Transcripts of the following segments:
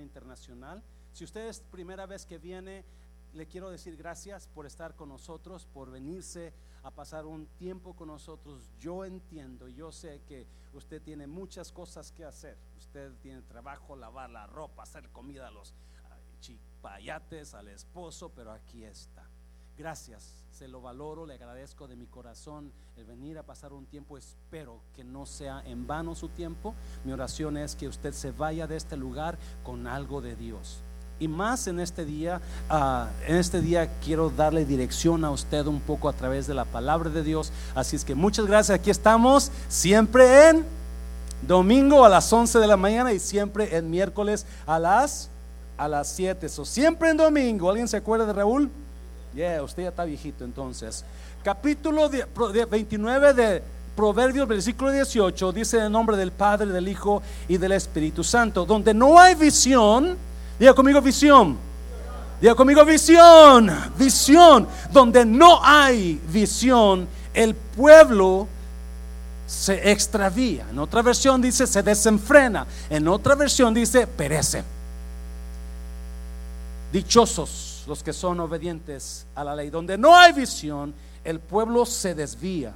internacional. Si usted es primera vez que viene, le quiero decir gracias por estar con nosotros, por venirse a pasar un tiempo con nosotros. Yo entiendo, yo sé que usted tiene muchas cosas que hacer. Usted tiene trabajo, lavar la ropa, hacer comida a los chipayates, al esposo, pero aquí está. Gracias, se lo valoro, le agradezco de mi corazón el venir a pasar un tiempo. Espero que no sea en vano su tiempo. Mi oración es que usted se vaya de este lugar con algo de Dios. Y más en este día, ah, en este día quiero darle dirección a usted un poco a través de la palabra de Dios. Así es que muchas gracias. Aquí estamos siempre en domingo a las 11 de la mañana y siempre en miércoles a las a las 7. So, siempre en domingo. ¿Alguien se acuerda de Raúl? Yeah, usted ya está viejito entonces. Capítulo 29 de Proverbios, versículo 18, dice en nombre del Padre, del Hijo y del Espíritu Santo, donde no hay visión, diga conmigo visión, diga conmigo visión, visión, donde no hay visión, el pueblo se extravía. En otra versión dice se desenfrena, en otra versión dice perece. Dichosos los que son obedientes a la ley. Donde no hay visión, el pueblo se desvía.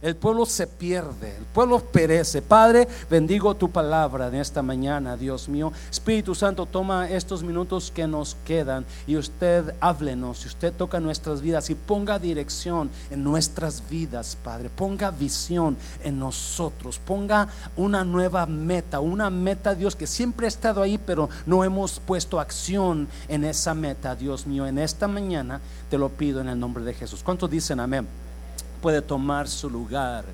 El pueblo se pierde, el pueblo perece. Padre, bendigo tu palabra en esta mañana, Dios mío. Espíritu Santo, toma estos minutos que nos quedan y usted háblenos, y usted toca nuestras vidas y ponga dirección en nuestras vidas, Padre. Ponga visión en nosotros, ponga una nueva meta, una meta, Dios, que siempre ha estado ahí, pero no hemos puesto acción en esa meta, Dios mío. En esta mañana te lo pido en el nombre de Jesús. ¿Cuántos dicen amén? Puede tomar su lugar.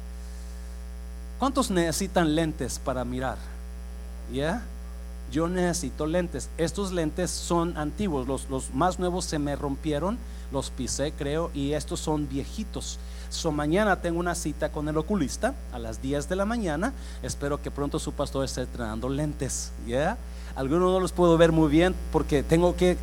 ¿Cuántos necesitan lentes para mirar? ¿Ya? Yo necesito lentes. Estos lentes son antiguos. Los, los, más nuevos se me rompieron. Los pisé, creo. Y estos son viejitos. So, mañana tengo una cita con el oculista a las 10 de la mañana. Espero que pronto su pastor esté entrenando lentes. ¿Ya? Algunos no los puedo ver muy bien porque tengo que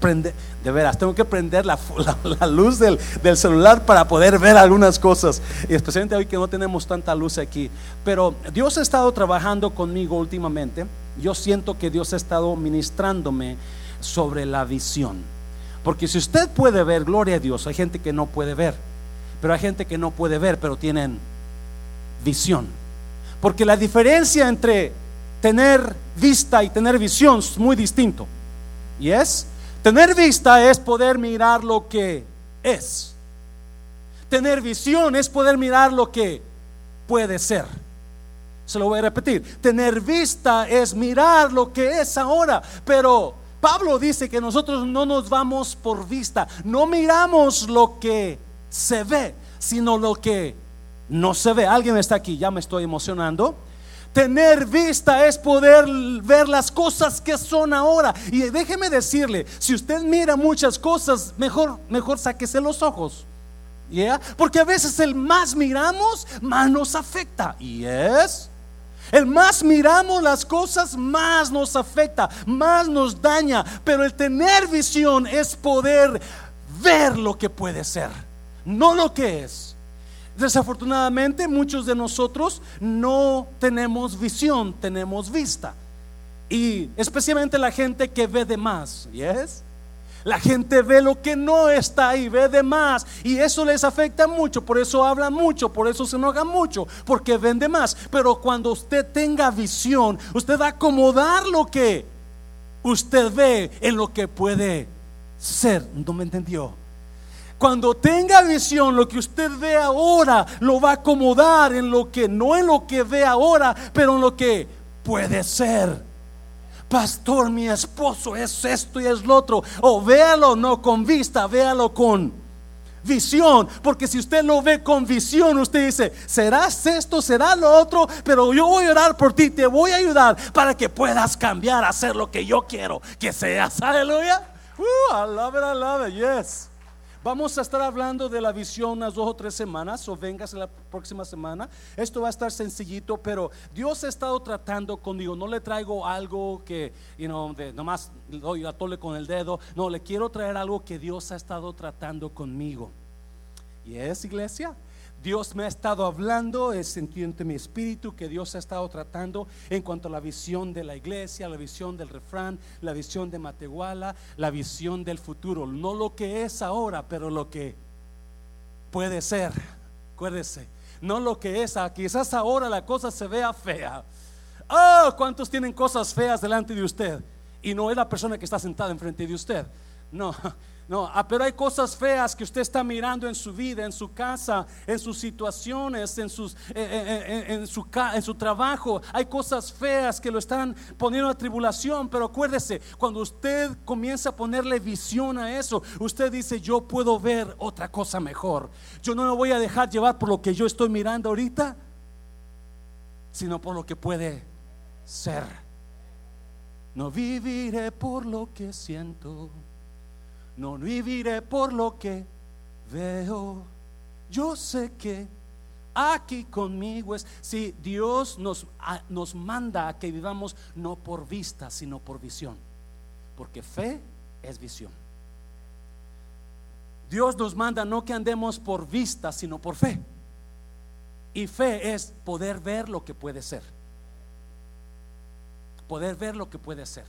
prender, de veras, tengo que prender la, luz del, celular para poder ver algunas cosas, y especialmente hoy que no tenemos tanta luz aquí. Pero Dios ha estado trabajando conmigo últimamente. Yo siento que Dios ha estado ministrándome sobre la visión. Porque si usted puede ver, gloria a Dios, hay gente que no puede ver, pero hay gente que no puede ver, pero tienen visión. Porque la diferencia entre tener vista y tener visión es muy distinto. Y es Tener vista es poder mirar lo que es. Tener visión es poder mirar lo que puede ser. Se lo voy a repetir. Tener vista es mirar lo que es ahora. Pero Pablo dice que nosotros no nos vamos por vista. No miramos lo que se ve, sino lo que no se ve. Alguien está aquí, ya me estoy emocionando. Tener vista es poder ver las cosas que son ahora. Y déjeme decirle, si usted mira muchas cosas, mejor, mejor sáquese los ojos. ¿Ya? Porque a veces el más miramos, más nos afecta. Y es. El más miramos las cosas, más nos afecta, más nos daña. Pero el tener visión es poder ver lo que puede ser, no lo que es. Desafortunadamente muchos de nosotros no tenemos visión, tenemos vista. Y especialmente la gente que ve de más, ¿yes? La gente ve lo que no está ahí, ve de más. Y eso les afecta mucho, por eso hablan mucho, por eso se enojan mucho, porque ven de más. Pero cuando usted tenga visión, usted va a acomodar lo que usted ve en lo que puede ser. ¿No me entendió? Cuando tenga visión, lo que usted ve ahora lo va a acomodar en lo que, no en lo que ve ahora, pero en lo que puede ser. Pastor, mi esposo es esto y es lo otro. O véalo no con vista, véalo con visión. Porque si usted lo ve con visión, usted dice, serás esto, será lo otro, pero yo voy a orar por ti, te voy a ayudar para que puedas cambiar, hacer lo que yo quiero que seas. Aleluya. Uh, I love it, I love it, yes. Vamos a estar hablando de la visión unas dos o tres semanas, o vengas la próxima semana. Esto va a estar sencillito, pero Dios ha estado tratando conmigo. No le traigo algo que, you know, nomás doy a tole con el dedo. No, le quiero traer algo que Dios ha estado tratando conmigo. ¿Y es iglesia? Dios me ha estado hablando, es sentido mi espíritu que Dios ha estado tratando en cuanto a la visión de la iglesia, la visión del refrán, la visión de Matehuala, la visión del futuro. No lo que es ahora, pero lo que puede ser. Acuérdese, no lo que es. Quizás ahora la cosa se vea fea. Oh, ¿cuántos tienen cosas feas delante de usted? Y no es la persona que está sentada enfrente de usted. No, no, ah, pero hay cosas feas que usted está mirando en su vida, en su casa, en sus situaciones, en, sus, eh, eh, eh, en, su, en su trabajo. Hay cosas feas que lo están poniendo a tribulación, pero acuérdese, cuando usted comienza a ponerle visión a eso, usted dice, yo puedo ver otra cosa mejor. Yo no me voy a dejar llevar por lo que yo estoy mirando ahorita, sino por lo que puede ser. No viviré por lo que siento no viviré por lo que veo. Yo sé que aquí conmigo es, si Dios nos, nos manda a que vivamos no por vista, sino por visión. Porque fe es visión. Dios nos manda no que andemos por vista, sino por fe. Y fe es poder ver lo que puede ser. Poder ver lo que puede ser.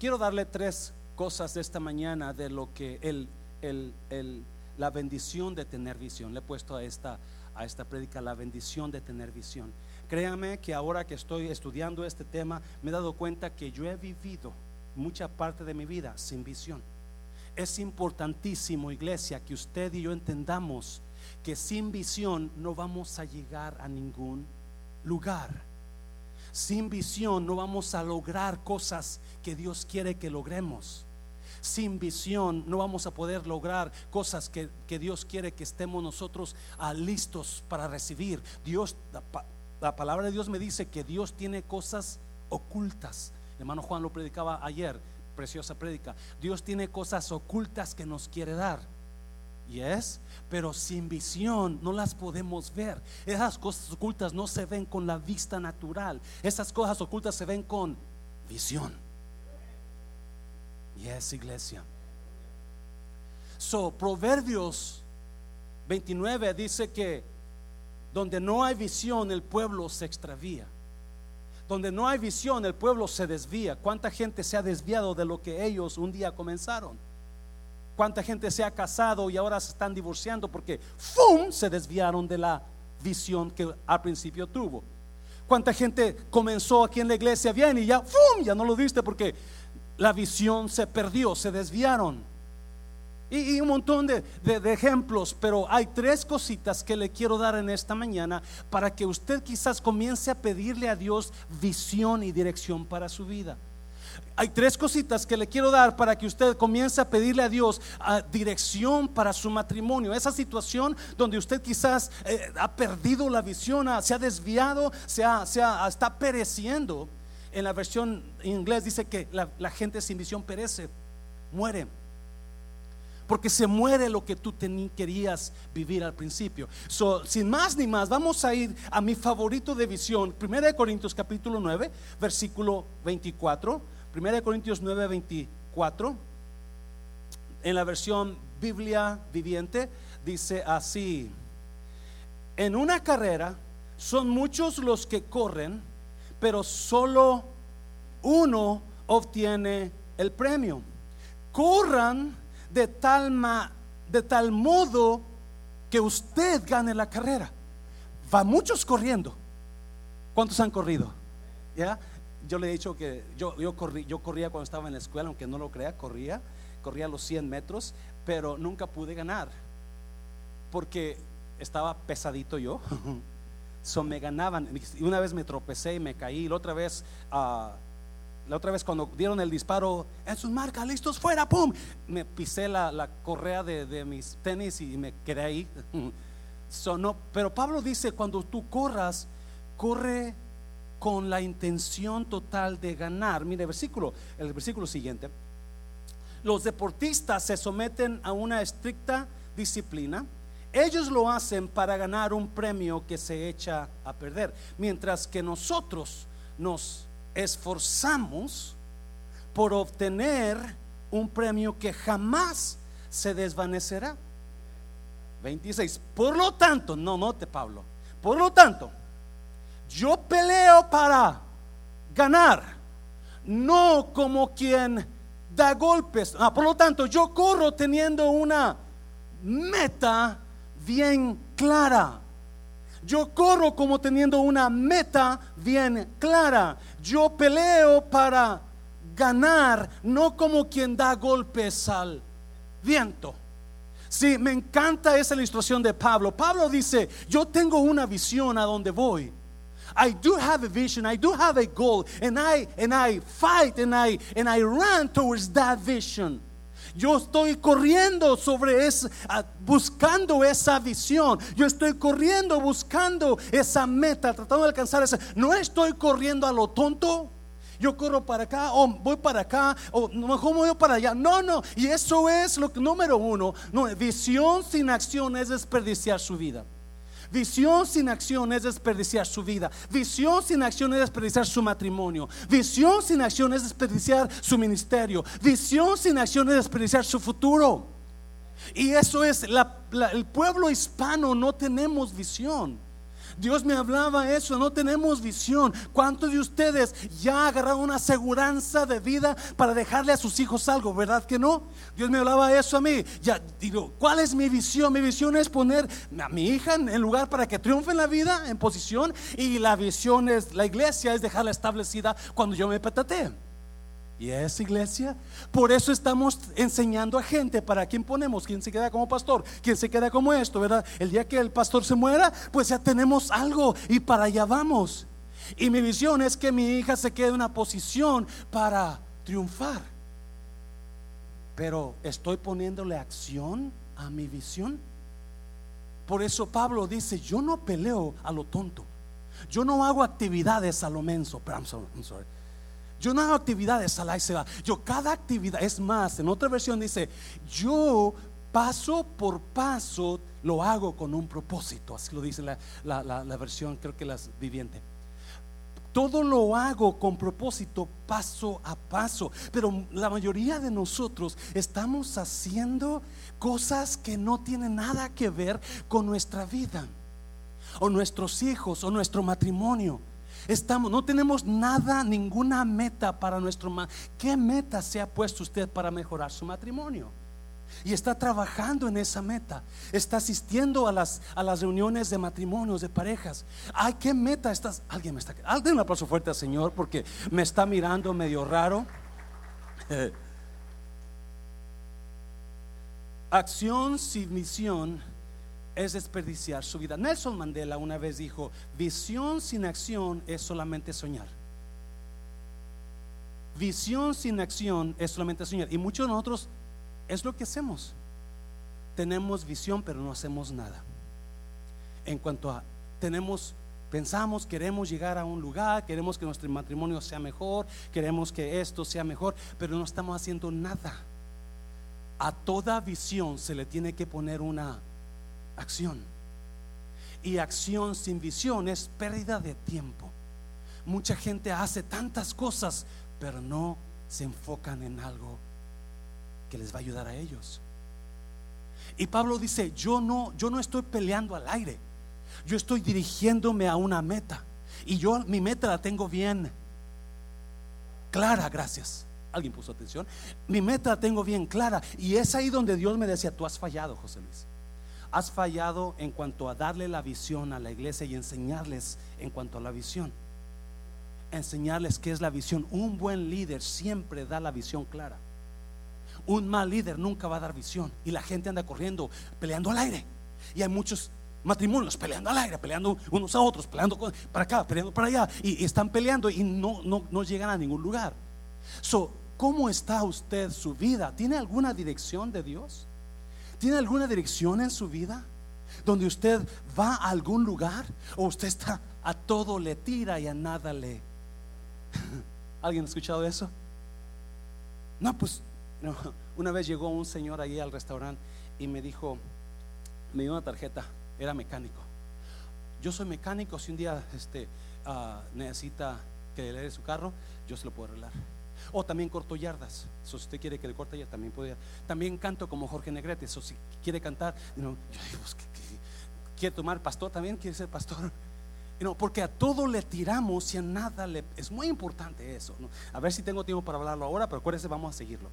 Quiero darle tres cosas de esta mañana de lo que el, el, la bendición de tener visión. Le he puesto a esta, a esta prédica la bendición de tener visión. Créame que ahora que estoy estudiando este tema, me he dado cuenta que yo he vivido mucha parte de mi vida sin visión. Es importantísimo, iglesia, que usted y yo entendamos que sin visión no vamos a llegar a ningún lugar. Sin visión no vamos a lograr cosas que Dios quiere que logremos sin visión no vamos a poder lograr cosas que, Dios quiere que estemos nosotros ah, listos para recibir. Dios, la, palabra de Dios me dice que Dios tiene cosas ocultas. hermano Juan lo predicaba ayer, preciosa prédica. Dios tiene cosas ocultas que nos quiere dar. Y es, pero sin visión no las podemos ver. Esas cosas ocultas no se ven con la vista natural. Esas cosas ocultas se ven con visión. Yes, iglesia. So, Proverbios 29 dice que donde no hay visión, el pueblo se extravía. Donde no hay visión, el pueblo se desvía. ¿Cuánta gente se ha desviado de lo que ellos un día comenzaron? ¿Cuánta gente se ha casado y ahora se están divorciando porque ¡fum! se desviaron de la visión que al principio tuvo? ¿Cuánta gente comenzó aquí en la iglesia bien y ya ¡fum! ya no lo diste porque la visión se perdió, se desviaron. Y, un montón de, ejemplos, pero hay tres cositas que le quiero dar en esta mañana para que usted quizás comience a pedirle a Dios visión y dirección para su vida. Hay tres cositas que le quiero dar para que usted comience a pedirle a Dios a dirección para su matrimonio. Esa situación donde usted quizás eh, ha perdido la visión, se ha desviado, se, ha, se está pereciendo en la versión inglés dice que la, gente sin visión perece, muere. Porque se muere lo que tú querías vivir al principio. sin más ni más, vamos a ir a mi favorito de visión. 1 Corintios capítulo 9, versículo 24. 1 Corintios 9, 24. En la versión Biblia viviente dice así. En una carrera son muchos los que corren pero solo uno obtiene el premio. Corran de tal, de tal modo que usted gane la carrera. Va muchos corriendo. ¿Cuántos han corrido? ¿Ya? Yo le he dicho que yo, yo, corrí, yo corría cuando estaba en la escuela, aunque no lo crea, corría, corría los 100 metros, pero nunca pude ganar porque estaba pesadito yo. So me ganaban. Una vez me tropecé y me caí. La otra vez, ah, la otra vez cuando dieron el disparo, en sus marcas, listos, fuera, pum. Me pisé la, correa de, mis tenis y me quedé ahí. So, pero Pablo dice, cuando tú corras, corre con la intención total de ganar. Mire, versículo, el versículo siguiente. Los deportistas se someten a una estricta disciplina ellos lo hacen para ganar un premio que se echa a perder, mientras que nosotros nos esforzamos por obtener un premio que jamás se desvanecerá. 26. Por lo tanto, no note Pablo. Por lo tanto, yo peleo para ganar, no como quien da golpes. Ah, por lo tanto, yo corro teniendo una meta bien clara. Yo corro como teniendo una meta bien clara. Yo peleo para ganar, no como quien da golpes al viento. Sí, me encanta esa ilustración de Pablo. Pablo dice, yo tengo una visión a donde voy. I do have a vision, I do have a goal, and I and I fight and I and I run towards that vision. Yo estoy corriendo sobre esa, buscando esa visión. Yo estoy corriendo buscando esa meta, tratando de alcanzar esa. No estoy corriendo a lo tonto. Yo corro para acá, o voy para acá, o mejor voy para allá. No, no. Y eso es lo que número uno. No, visión sin acción es desperdiciar su vida. Visión sin acción es desperdiciar su vida. Visión sin acción es desperdiciar su matrimonio. Visión sin acción es desperdiciar su ministerio. Visión sin acción es desperdiciar su futuro. Y eso es, el pueblo hispano no tenemos visión. Dios me hablaba eso, no tenemos visión. ¿Cuántos de ustedes ya agarraron una aseguranza de vida para dejarle a sus hijos algo? ¿Verdad que no? Dios me hablaba eso a mí. Ya digo, ¿cuál es mi visión? Mi visión es poner a mi hija en lugar para que triunfe en la vida, en posición. Y la visión es, la iglesia es dejarla establecida cuando yo me petatee. ¿Y es iglesia? Por eso estamos enseñando a gente para quién ponemos, quién se queda como pastor, quién se queda como esto, ¿verdad? El día que el pastor se muera, pues ya tenemos algo y para allá vamos. Y mi visión es que mi hija se quede en una posición para triunfar. Pero estoy poniéndole acción a mi visión. Por eso Pablo dice, yo no peleo a lo tonto. Yo no hago actividades a lo menso. I'm sorry. Yo no hago actividades al y se va. Yo cada actividad, es más, en otra versión dice, yo paso por paso lo hago con un propósito. Así lo dice la, versión, creo que la viviente. Todo lo hago con propósito, paso a paso. Pero la mayoría de nosotros estamos haciendo cosas que no tienen nada que ver con nuestra vida, o nuestros hijos, o nuestro matrimonio. Estamos, no tenemos nada, ninguna meta para nuestro ¿Qué meta se ha puesto usted para mejorar su matrimonio? Y está trabajando en esa meta. Está asistiendo a las, a las reuniones de matrimonios, de parejas. Ay, ¿qué meta estás? Alguien me está. Alguien un aplauso fuerte al Señor porque me está mirando medio raro. Acción sin misión es desperdiciar su vida. Nelson Mandela una vez dijo, visión sin acción es solamente soñar. Visión sin acción es solamente soñar. Y muchos de nosotros es lo que hacemos. Tenemos visión, pero no hacemos nada. En cuanto a, tenemos, pensamos, queremos llegar a un lugar, queremos que nuestro matrimonio sea mejor, queremos que esto sea mejor, pero no estamos haciendo nada. A toda visión se le tiene que poner una acción. Y acción sin visión es pérdida de tiempo. Mucha gente hace tantas cosas, pero no se enfocan en algo que les va a ayudar a ellos. Y Pablo dice, yo no, yo no estoy peleando al aire. Yo estoy dirigiéndome a una meta. Y yo mi meta la tengo bien clara, gracias. ¿Alguien puso atención? Mi meta la tengo bien clara. Y es ahí donde Dios me decía, tú has fallado, José Luis has fallado en cuanto a darle la visión a la iglesia y enseñarles en cuanto a la visión. Enseñarles qué es la visión. Un buen líder siempre da la visión clara. Un mal líder nunca va a dar visión. Y la gente anda corriendo, peleando al aire. Y hay muchos matrimonios peleando al aire, peleando unos a otros, peleando para acá, peleando para allá. Y, están peleando y no, no, no llegan a ningún lugar. So, ¿cómo está usted su vida? ¿Tiene alguna dirección de Dios? ¿Tiene alguna dirección en su vida? Donde usted va a algún lugar o usted está a todo le tira y a nada le. ¿Alguien ha escuchado eso? No, pues una vez llegó un señor ahí al restaurante y me dijo, me dio una tarjeta, era mecánico. Yo soy mecánico, si un día este, ah, necesita que le dé su carro, yo se lo puedo arreglar. O también corto yardas. Eso si usted quiere que le corte ya también puede. También canto como Jorge Negrete. Eso si quiere cantar, no, pues, quiere tomar pastor también, quiere ser pastor. No, porque a todo le tiramos y a nada le... Es muy importante eso. A ver si tengo tiempo para hablarlo ahora, pero acuérdense, vamos a seguirlo.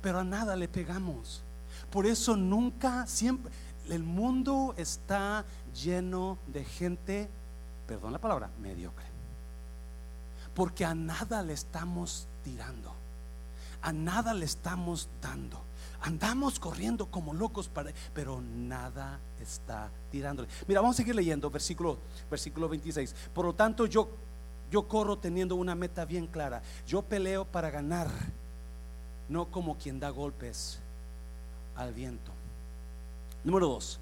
Pero a nada le pegamos. Por eso nunca, siempre, el mundo está lleno de gente, perdón la palabra, mediocre. Porque a nada le estamos tirando. A nada le estamos dando. Andamos corriendo como locos, para, pero nada está tirándole. Mira, vamos a seguir leyendo versículo, versículo 26. Por lo tanto, yo, yo corro teniendo una meta bien clara. Yo peleo para ganar, no como quien da golpes al viento. Número 2,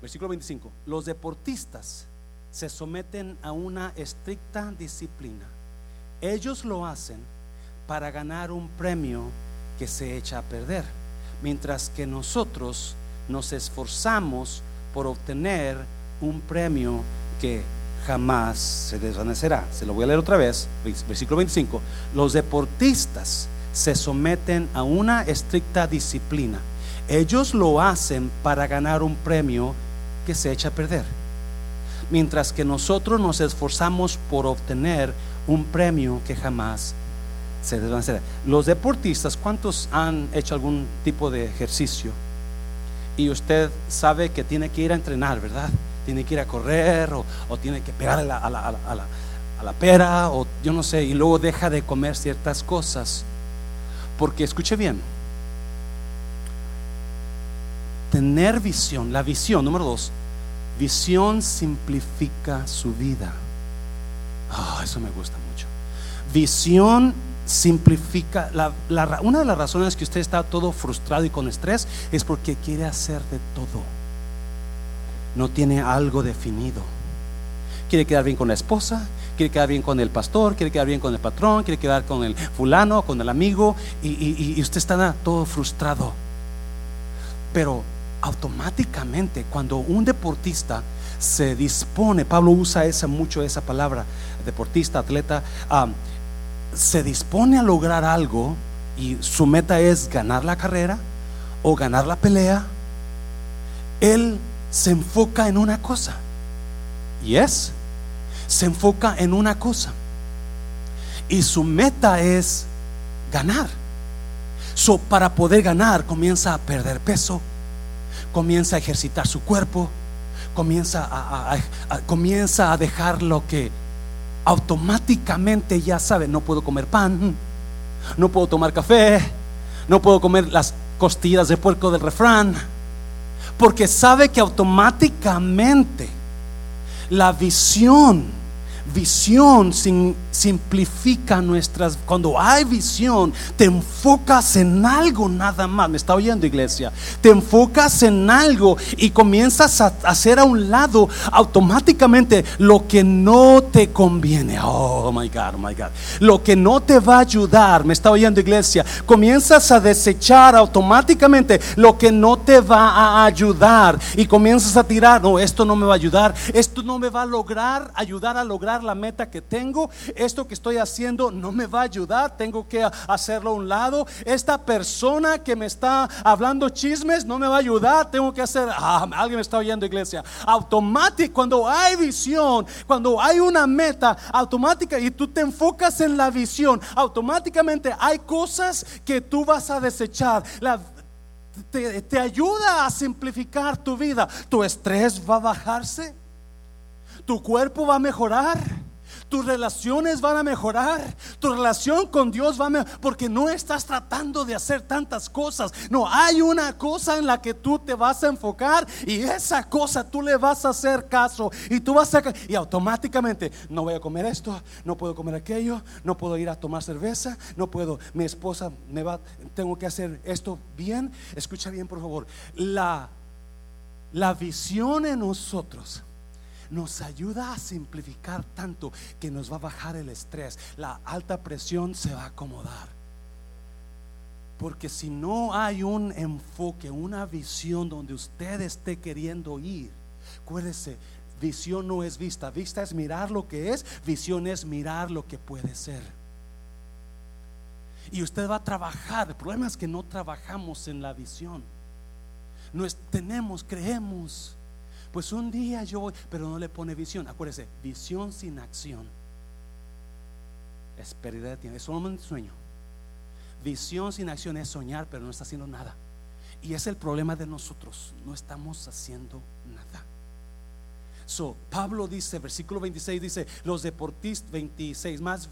versículo 25. Los deportistas se someten a una estricta disciplina. Ellos lo hacen para ganar un premio que se echa a perder, mientras que nosotros nos esforzamos por obtener un premio que jamás se desvanecerá. Se lo voy a leer otra vez, versículo 25. Los deportistas se someten a una estricta disciplina. Ellos lo hacen para ganar un premio que se echa a perder. Mientras que nosotros nos esforzamos por obtener un premio que jamás se Los deportistas, ¿cuántos han hecho algún tipo de ejercicio? Y usted sabe que tiene que ir a entrenar, ¿verdad? Tiene que ir a correr o, tiene que pegar a la, a, la, a la pera o yo no sé, y luego deja de comer ciertas cosas. Porque escuche bien, tener visión, la visión, número dos, visión simplifica su vida. Ah, eso me gusta mucho. Visión simplifica. una de las razones que usted está todo frustrado y con estrés es porque quiere hacer de todo. No tiene algo definido. Quiere quedar bien con la esposa, quiere quedar bien con el pastor, quiere quedar bien con el patrón, quiere quedar con el fulano, con el amigo, y usted está todo frustrado. Pero automáticamente cuando un deportista se dispone, Pablo usa esa, mucho esa palabra, deportista, atleta, se dispone a lograr algo y su meta es ganar la carrera o ganar la pelea, él se enfoca en una cosa. Y es, se enfoca en una cosa. Y su meta es ganar. So, para poder ganar comienza a perder peso, comienza a ejercitar su cuerpo, comienza a, comienza a dejar lo que automáticamente ya sabe, no puedo comer pan, no puedo tomar café, no puedo comer las costillas de puerco del refrán, porque sabe que automáticamente la visión Visión simplifica nuestras... Cuando hay visión, te enfocas en algo nada más. ¿Me está oyendo iglesia? Te enfocas en algo y comienzas a hacer a un lado automáticamente lo que no te conviene. Oh, my God, oh my God. Lo que no te va a ayudar. ¿Me está oyendo iglesia? Comienzas a desechar automáticamente lo que no te va a ayudar. Y comienzas a tirar, no, esto no me va a ayudar. Esto no me va a lograr, ayudar a lograr la meta que tengo. Que estoy haciendo no me va a ayudar. Tengo que hacerlo a un lado. Esta persona que me está hablando chismes no me va a ayudar. Tengo que hacer. Ah, alguien me está oyendo, iglesia. Automático. Cuando hay visión, cuando hay una meta automática y tú te enfocas en la visión, automáticamente hay cosas que tú vas a desechar. te, ayuda a simplificar tu vida. Tu estrés va a bajarse tu cuerpo va a mejorar. Tus relaciones van a mejorar. Tu relación con Dios va a mejorar. Porque no estás tratando de hacer tantas cosas. No, hay una cosa en la que tú te vas a enfocar. Y esa cosa tú le vas a hacer caso. Y tú vas a. Y automáticamente, no voy a comer esto. No puedo comer aquello. No puedo ir a tomar cerveza. No puedo. Mi esposa me va. Tengo que hacer esto bien. Escucha bien, por favor. La, la visión en nosotros nos ayuda a simplificar tanto que nos va a bajar el estrés. La alta presión se va a acomodar. Porque si no hay un enfoque, una visión donde usted esté queriendo ir, acuérdese, visión no es vista, vista es mirar lo que es, visión es mirar lo que puede ser. Y usted va a trabajar. El problema es que no trabajamos en la visión. No tenemos, creemos. Pues un día yo voy, pero no le pone visión. Acuérdese, visión sin acción es pérdida de tiempo, es solamente sueño. Visión sin acción es soñar, pero no está haciendo nada. Y es el problema de nosotros, no estamos haciendo nada. So, Pablo dice, versículo 26 dice, los deportistas, 26 más,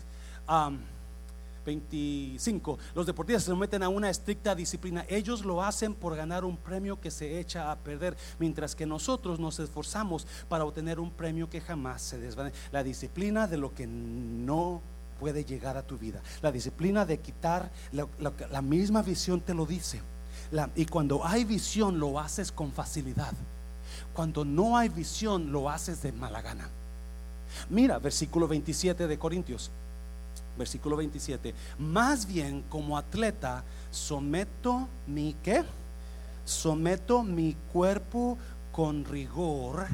25, los deportistas se someten a una estricta disciplina. Ellos lo hacen por ganar un premio que se echa a perder, mientras que nosotros nos esforzamos para obtener un premio que jamás se desvanece. La disciplina de lo que no puede llegar a tu vida. La disciplina de quitar, la, misma visión te lo dice. y cuando hay visión lo haces con facilidad. Cuando no hay visión lo haces de mala gana. Mira, versículo 27 de Corintios. Versículo 27. Más bien como atleta someto mi qué? Someto mi cuerpo con rigor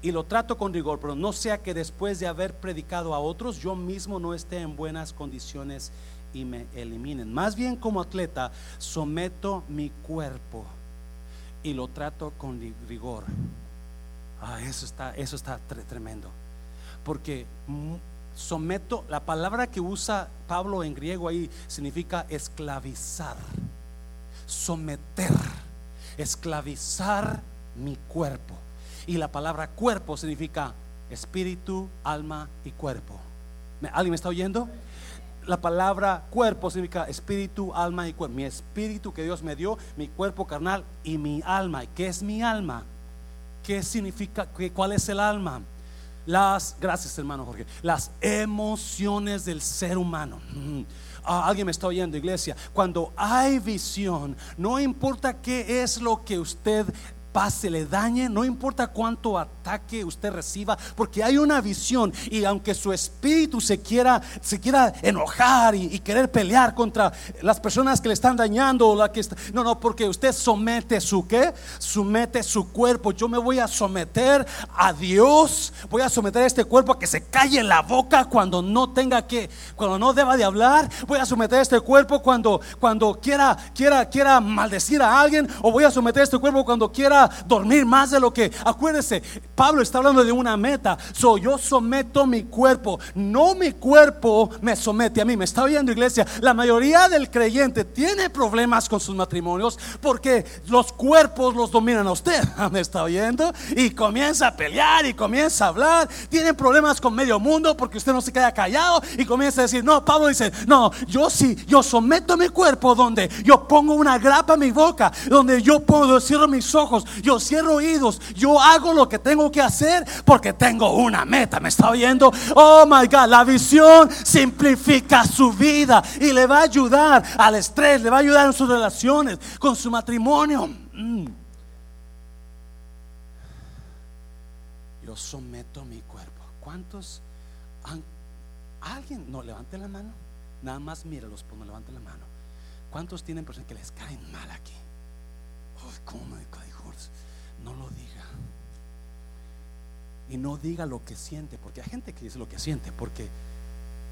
y lo trato con rigor, pero no sea que después de haber predicado a otros, yo mismo no esté en buenas condiciones y me eliminen. Más bien como atleta, someto mi cuerpo y lo trato con rigor. Ah, eso está, eso está tremendo. Porque someto, la palabra que usa Pablo en griego ahí significa esclavizar, someter, esclavizar mi cuerpo. Y la palabra cuerpo significa espíritu, alma y cuerpo. ¿Alguien me está oyendo? La palabra cuerpo significa espíritu, alma y cuerpo. Mi espíritu que Dios me dio, mi cuerpo carnal y mi alma. ¿Qué es mi alma? ¿Qué significa? ¿Cuál es el alma? Las, gracias hermano Jorge, las emociones del ser humano. Ah, alguien me está oyendo, iglesia. Cuando hay visión, no importa qué es lo que usted se le dañe, no importa cuánto ataque usted reciba, porque hay una visión y aunque su espíritu se quiera, se quiera enojar y, querer pelear contra las personas que le están dañando, la que no, no, porque usted somete su qué, somete su cuerpo. Yo me voy a someter a Dios, voy a someter a este cuerpo a que se calle la boca cuando no tenga que, cuando no deba de hablar. Voy a someter a este cuerpo cuando, cuando quiera, quiera, quiera maldecir a alguien, o voy a someter a este cuerpo cuando quiera dormir más de lo que, acuérdese, Pablo está hablando de una meta. So, yo someto mi cuerpo, no mi cuerpo me somete a mí. Me está oyendo, iglesia. La mayoría del creyente tiene problemas con sus matrimonios porque los cuerpos los dominan a usted. ¿Me está oyendo? Y comienza a pelear y comienza a hablar. Tienen problemas con medio mundo porque usted no se queda callado y comienza a decir, no, Pablo dice, no, yo sí, yo someto mi cuerpo donde yo pongo una grapa en mi boca, donde yo puedo cierro mis ojos, yo cierro oídos, yo hago lo que tengo que hacer porque tengo una meta. ¿Me está oyendo? Oh my God, la visión simplifica su vida y le va a ayudar al estrés, le va a ayudar en sus relaciones, con su matrimonio. Mm. Yo someto mi cuerpo. ¿Cuántos han, alguien no levante la mano? Nada más míralos, pues no levante la mano. ¿Cuántos tienen personas que les caen mal aquí? Oh, ¿Cómo no lo diga. Y no diga lo que siente, porque hay gente que dice lo que siente, porque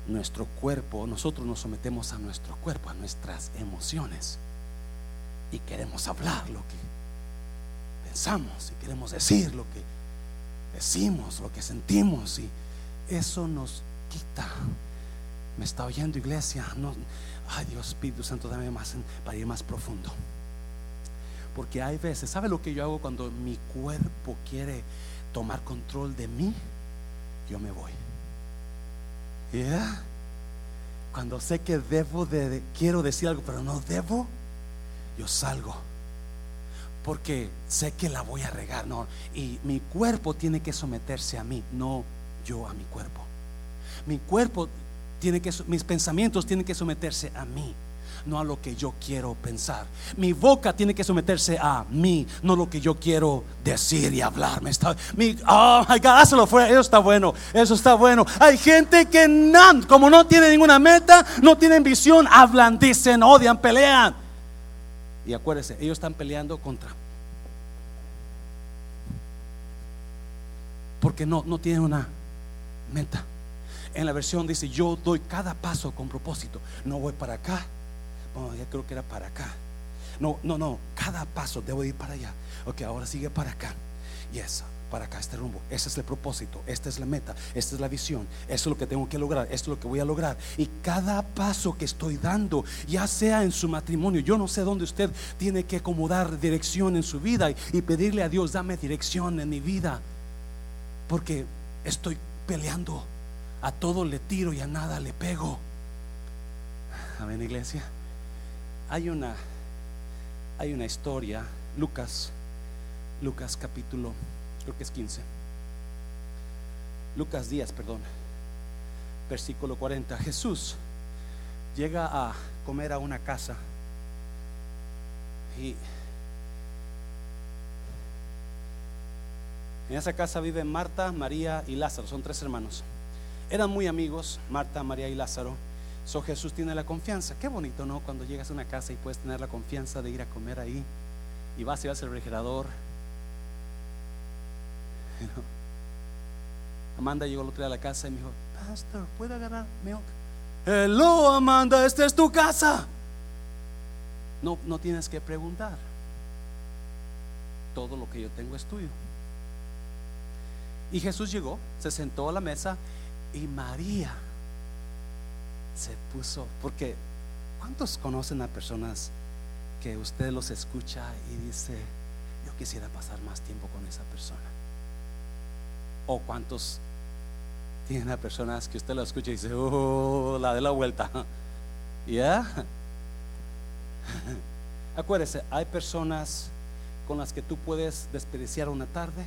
nuestro cuerpo, nosotros nos sometemos a nuestro cuerpo, a nuestras emociones. Y queremos hablar lo que pensamos, y queremos decir lo que decimos, lo que sentimos, y eso nos quita. Me está oyendo iglesia, no, ay Dios Espíritu Santo, dame más para ir más profundo. Porque hay veces, ¿sabe lo que yo hago cuando mi cuerpo quiere tomar control de mí? Yo me voy. Cuando sé que debo de, quiero decir algo, pero no debo, yo salgo. Porque sé que la voy a regar, no. Y mi cuerpo tiene que someterse a mí, no yo a mi cuerpo. Mi cuerpo tiene que, mis pensamientos tienen que someterse a mí no a lo que yo quiero pensar. Mi boca tiene que someterse a mí, no lo que yo quiero decir y hablar. Me está, mi, oh my God, fue, eso está bueno, eso está bueno. Hay gente que no, como no tiene ninguna meta, no tienen visión, hablan, dicen, odian, pelean. Y acuérdense, ellos están peleando contra. Porque no, no tienen una meta. En la versión dice, yo doy cada paso con propósito. No voy para acá. Bueno, ya creo que era para acá. No, no, no. Cada paso debo ir para allá. Ok, ahora sigue para acá. Y eso para acá, este rumbo. Ese es el propósito, esta es la meta, esta es la visión, esto es lo que tengo que lograr, esto es lo que voy a lograr. Y cada paso que estoy dando, ya sea en su matrimonio, yo no sé dónde usted tiene que acomodar dirección en su vida y, pedirle a Dios, dame dirección en mi vida, porque estoy peleando, a todo le tiro y a nada le pego. Amén, iglesia. Hay una, hay una historia, Lucas, Lucas capítulo creo que es 15. Lucas 10, perdón. Versículo 40. Jesús llega a comer a una casa y en esa casa viven Marta, María y Lázaro, son tres hermanos. Eran muy amigos, Marta, María y Lázaro. So Jesús tiene la confianza. Qué bonito, ¿no? Cuando llegas a una casa y puedes tener la confianza de ir a comer ahí. Y vas y vas al refrigerador Amanda llegó el otro día a la casa y me dijo, Pastor, ¿puedo agarrar milk? Hello, Amanda, esta es tu casa. No, no tienes que preguntar. Todo lo que yo tengo es tuyo. Y Jesús llegó, se sentó a la mesa y María se puso, porque ¿cuántos conocen a personas que usted los escucha y dice, yo quisiera pasar más tiempo con esa persona? ¿O cuántos tienen a personas que usted lo escucha y dice, oh, la de la vuelta? ¿Ya? Acuérdese, hay personas con las que tú puedes desperdiciar una tarde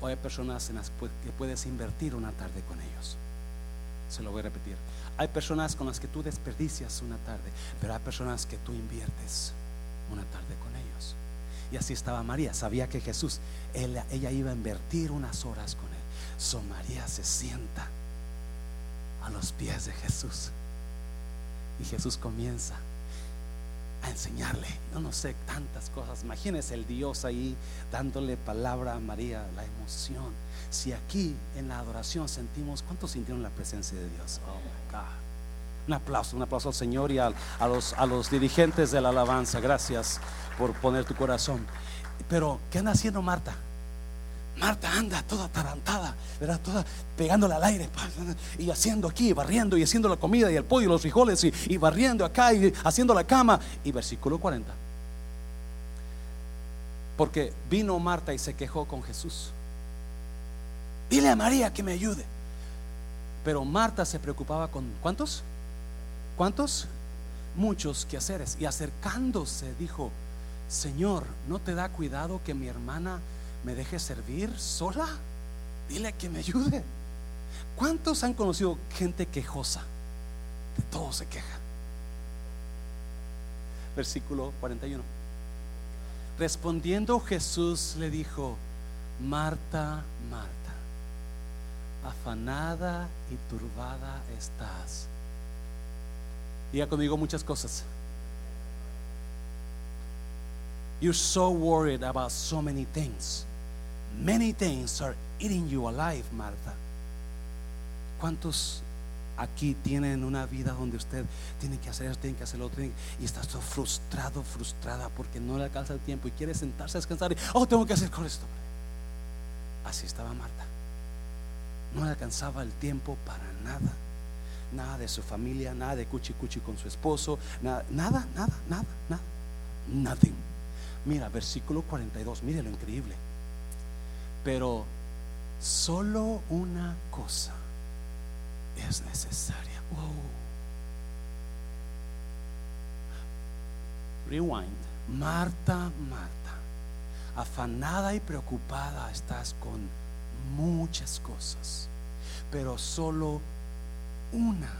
o hay personas en las que puedes invertir una tarde con ellos. Se lo voy a repetir. Hay personas con las que tú desperdicias una tarde, pero hay personas que tú inviertes una tarde con ellos. Y así estaba María, sabía que Jesús, ella, iba a invertir unas horas con él. So María se sienta a los pies de Jesús. Y Jesús comienza a enseñarle, yo no sé tantas cosas. Imagínese el Dios ahí dándole palabra a María, la emoción. Si aquí en la adoración sentimos, ¿cuántos sintieron la presencia de Dios? Oh my God. Un aplauso, un aplauso al Señor y a, los, a los dirigentes de la alabanza. Gracias por poner tu corazón. Pero, ¿qué anda haciendo Marta? Marta anda toda atarantada, ¿verdad? Toda pegándole al aire y haciendo aquí, barriendo y haciendo la comida y el pollo y los frijoles y, barriendo acá y haciendo la cama. Y versículo 40. Porque vino Marta y se quejó con Jesús. Dile a María que me ayude. Pero Marta se preocupaba con ¿cuántos? ¿Cuántos? Muchos quehaceres. Y acercándose dijo, Señor, ¿no te da cuidado que mi hermana me deje servir sola. Dile que me ayude. ¿Cuántos han conocido gente quejosa? De todo se queja. Versículo 41. Respondiendo Jesús le dijo, Marta, Marta, afanada y turbada estás. Diga conmigo muchas cosas. You're so worried about so many things. Many things are eating you alive, Marta. ¿Cuántos aquí tienen una vida donde usted tiene que hacer esto, tiene que hacer lo otro y está todo frustrado, frustrada porque no le alcanza el tiempo y quiere sentarse a descansar y, oh, tengo que hacer con esto. Así estaba Marta. No le alcanzaba el tiempo para nada. Nada de su familia, nada de cuchi cuchi con su esposo, nada, nada, nada, nada, nada. Nothing. Mira, versículo 42, mire lo increíble. Pero solo una cosa es necesaria. Rewind. Marta, Marta, afanada y preocupada estás con muchas cosas, pero solo una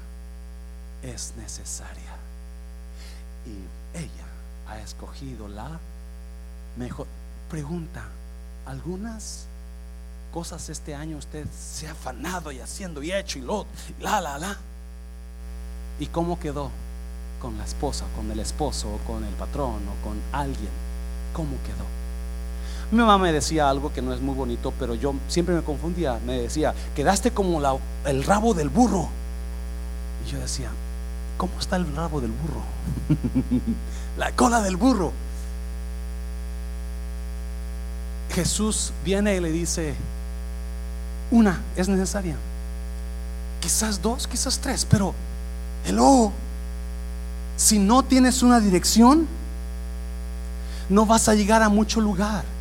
es necesaria. Y ella ha escogido la mejor. Pregunta, ¿algunas cosas este año usted se ha afanado y haciendo y hecho y lo, la, la, la. ¿Y cómo quedó con la esposa, con el esposo, o con el patrón, o con alguien? ¿Cómo quedó? Mi mamá me decía algo que no es muy bonito, pero yo siempre me confundía. Me decía, quedaste como el rabo del burro. Y yo decía, ¿cómo está el rabo del burro? la cola del burro. Jesús viene y le dice, una es necesaria. Quizás dos, quizás tres, pero hello, si no tienes una dirección, no vas a llegar a mucho lugar.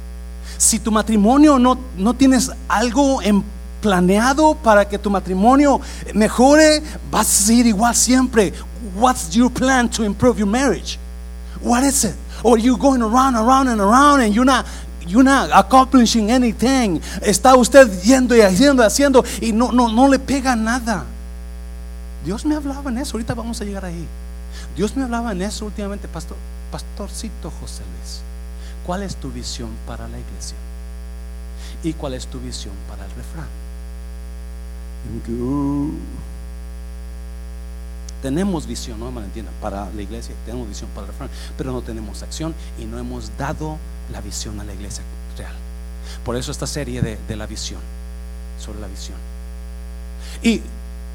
Si tu matrimonio no, no tienes algo en planeado para que tu matrimonio mejore, vas a seguir igual siempre. What's your plan to improve your marriage? What is it? Or you going around, around and around and you're not you're not accomplishing anything. Está usted yendo y haciendo, haciendo y no, no, no le pega nada. Dios me hablaba en eso. Ahorita vamos a llegar ahí. Dios me hablaba en eso últimamente, pastor, pastorcito José Luis. ¿Cuál es tu visión para la iglesia? ¿Y cuál es tu visión para el refrán? Tenemos visión, no me entiendan, para la iglesia, tenemos visión para el refrán, pero no tenemos acción y no hemos dado la visión a la iglesia real. Por eso esta serie de, de la visión, sobre la visión. Y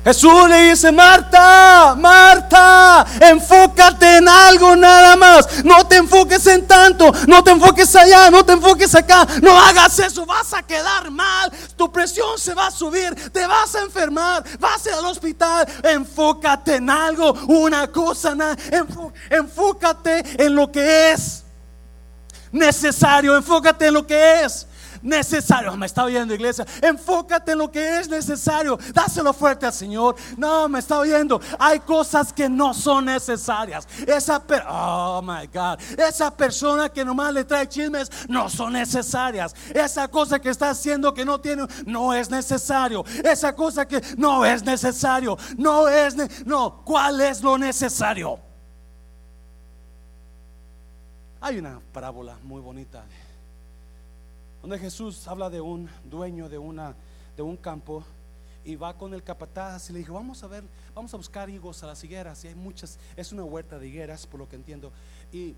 Jesús le dice, Marta, Marta, enfócate en algo nada más. No te enfoques en tanto, no te enfoques allá, no te enfoques acá. No hagas eso, vas a quedar mal. Tu presión se va a subir, te vas a enfermar, vas al hospital. Enfócate en algo, una cosa, na- enfo- enfócate en lo que es necesario, enfócate en lo que es necesario. Me está oyendo, iglesia. Enfócate en lo que es necesario. Dáselo fuerte al Señor. No, me está oyendo. Hay cosas que no son necesarias. Esa per oh my God. Esa persona que nomás le trae chismes no son necesarias. Esa cosa que está haciendo que no tiene no es necesario. Esa cosa que no es necesario. No es no, ¿cuál es lo necesario? Hay una parábola muy bonita donde Jesús habla de un dueño de una de un campo y va con el capataz y le dijo, "Vamos a ver, vamos a buscar higos a las higueras." Y hay muchas, es una huerta de higueras, por lo que entiendo. Y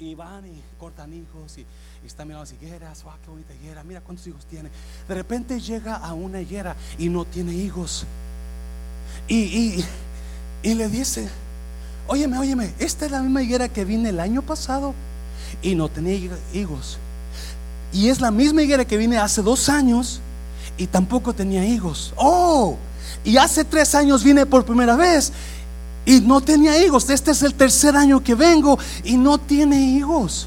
y van y cortan higos y, están mirando las higueras, wow, qué bonita higuera, mira cuántos higos tiene. De repente llega a una higuera y no tiene higos. Y, y, y le dice, óyeme, óyeme, esta es la misma higuera que vine el año pasado y no tenía hig- higos. Y es la misma higuera que vine hace dos años y tampoco tenía higos. Oh, y hace tres años vine por primera vez y no tenía higos. Este es el tercer año que vengo y no tiene higos.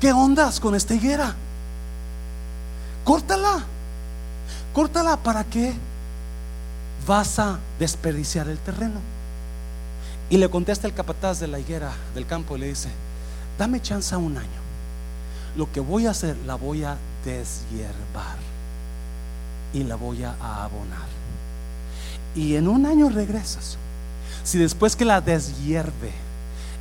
¿Qué ondas con esta higuera? Córtala. Córtala para qué vas a desperdiciar el terreno. Y le contesta el capataz de la higuera del campo y le dice, dame chance a un año. Lo que voy a hacer, la voy a deshiervar y la voy a abonar. Y en un año regresas. Si después que la deshierve,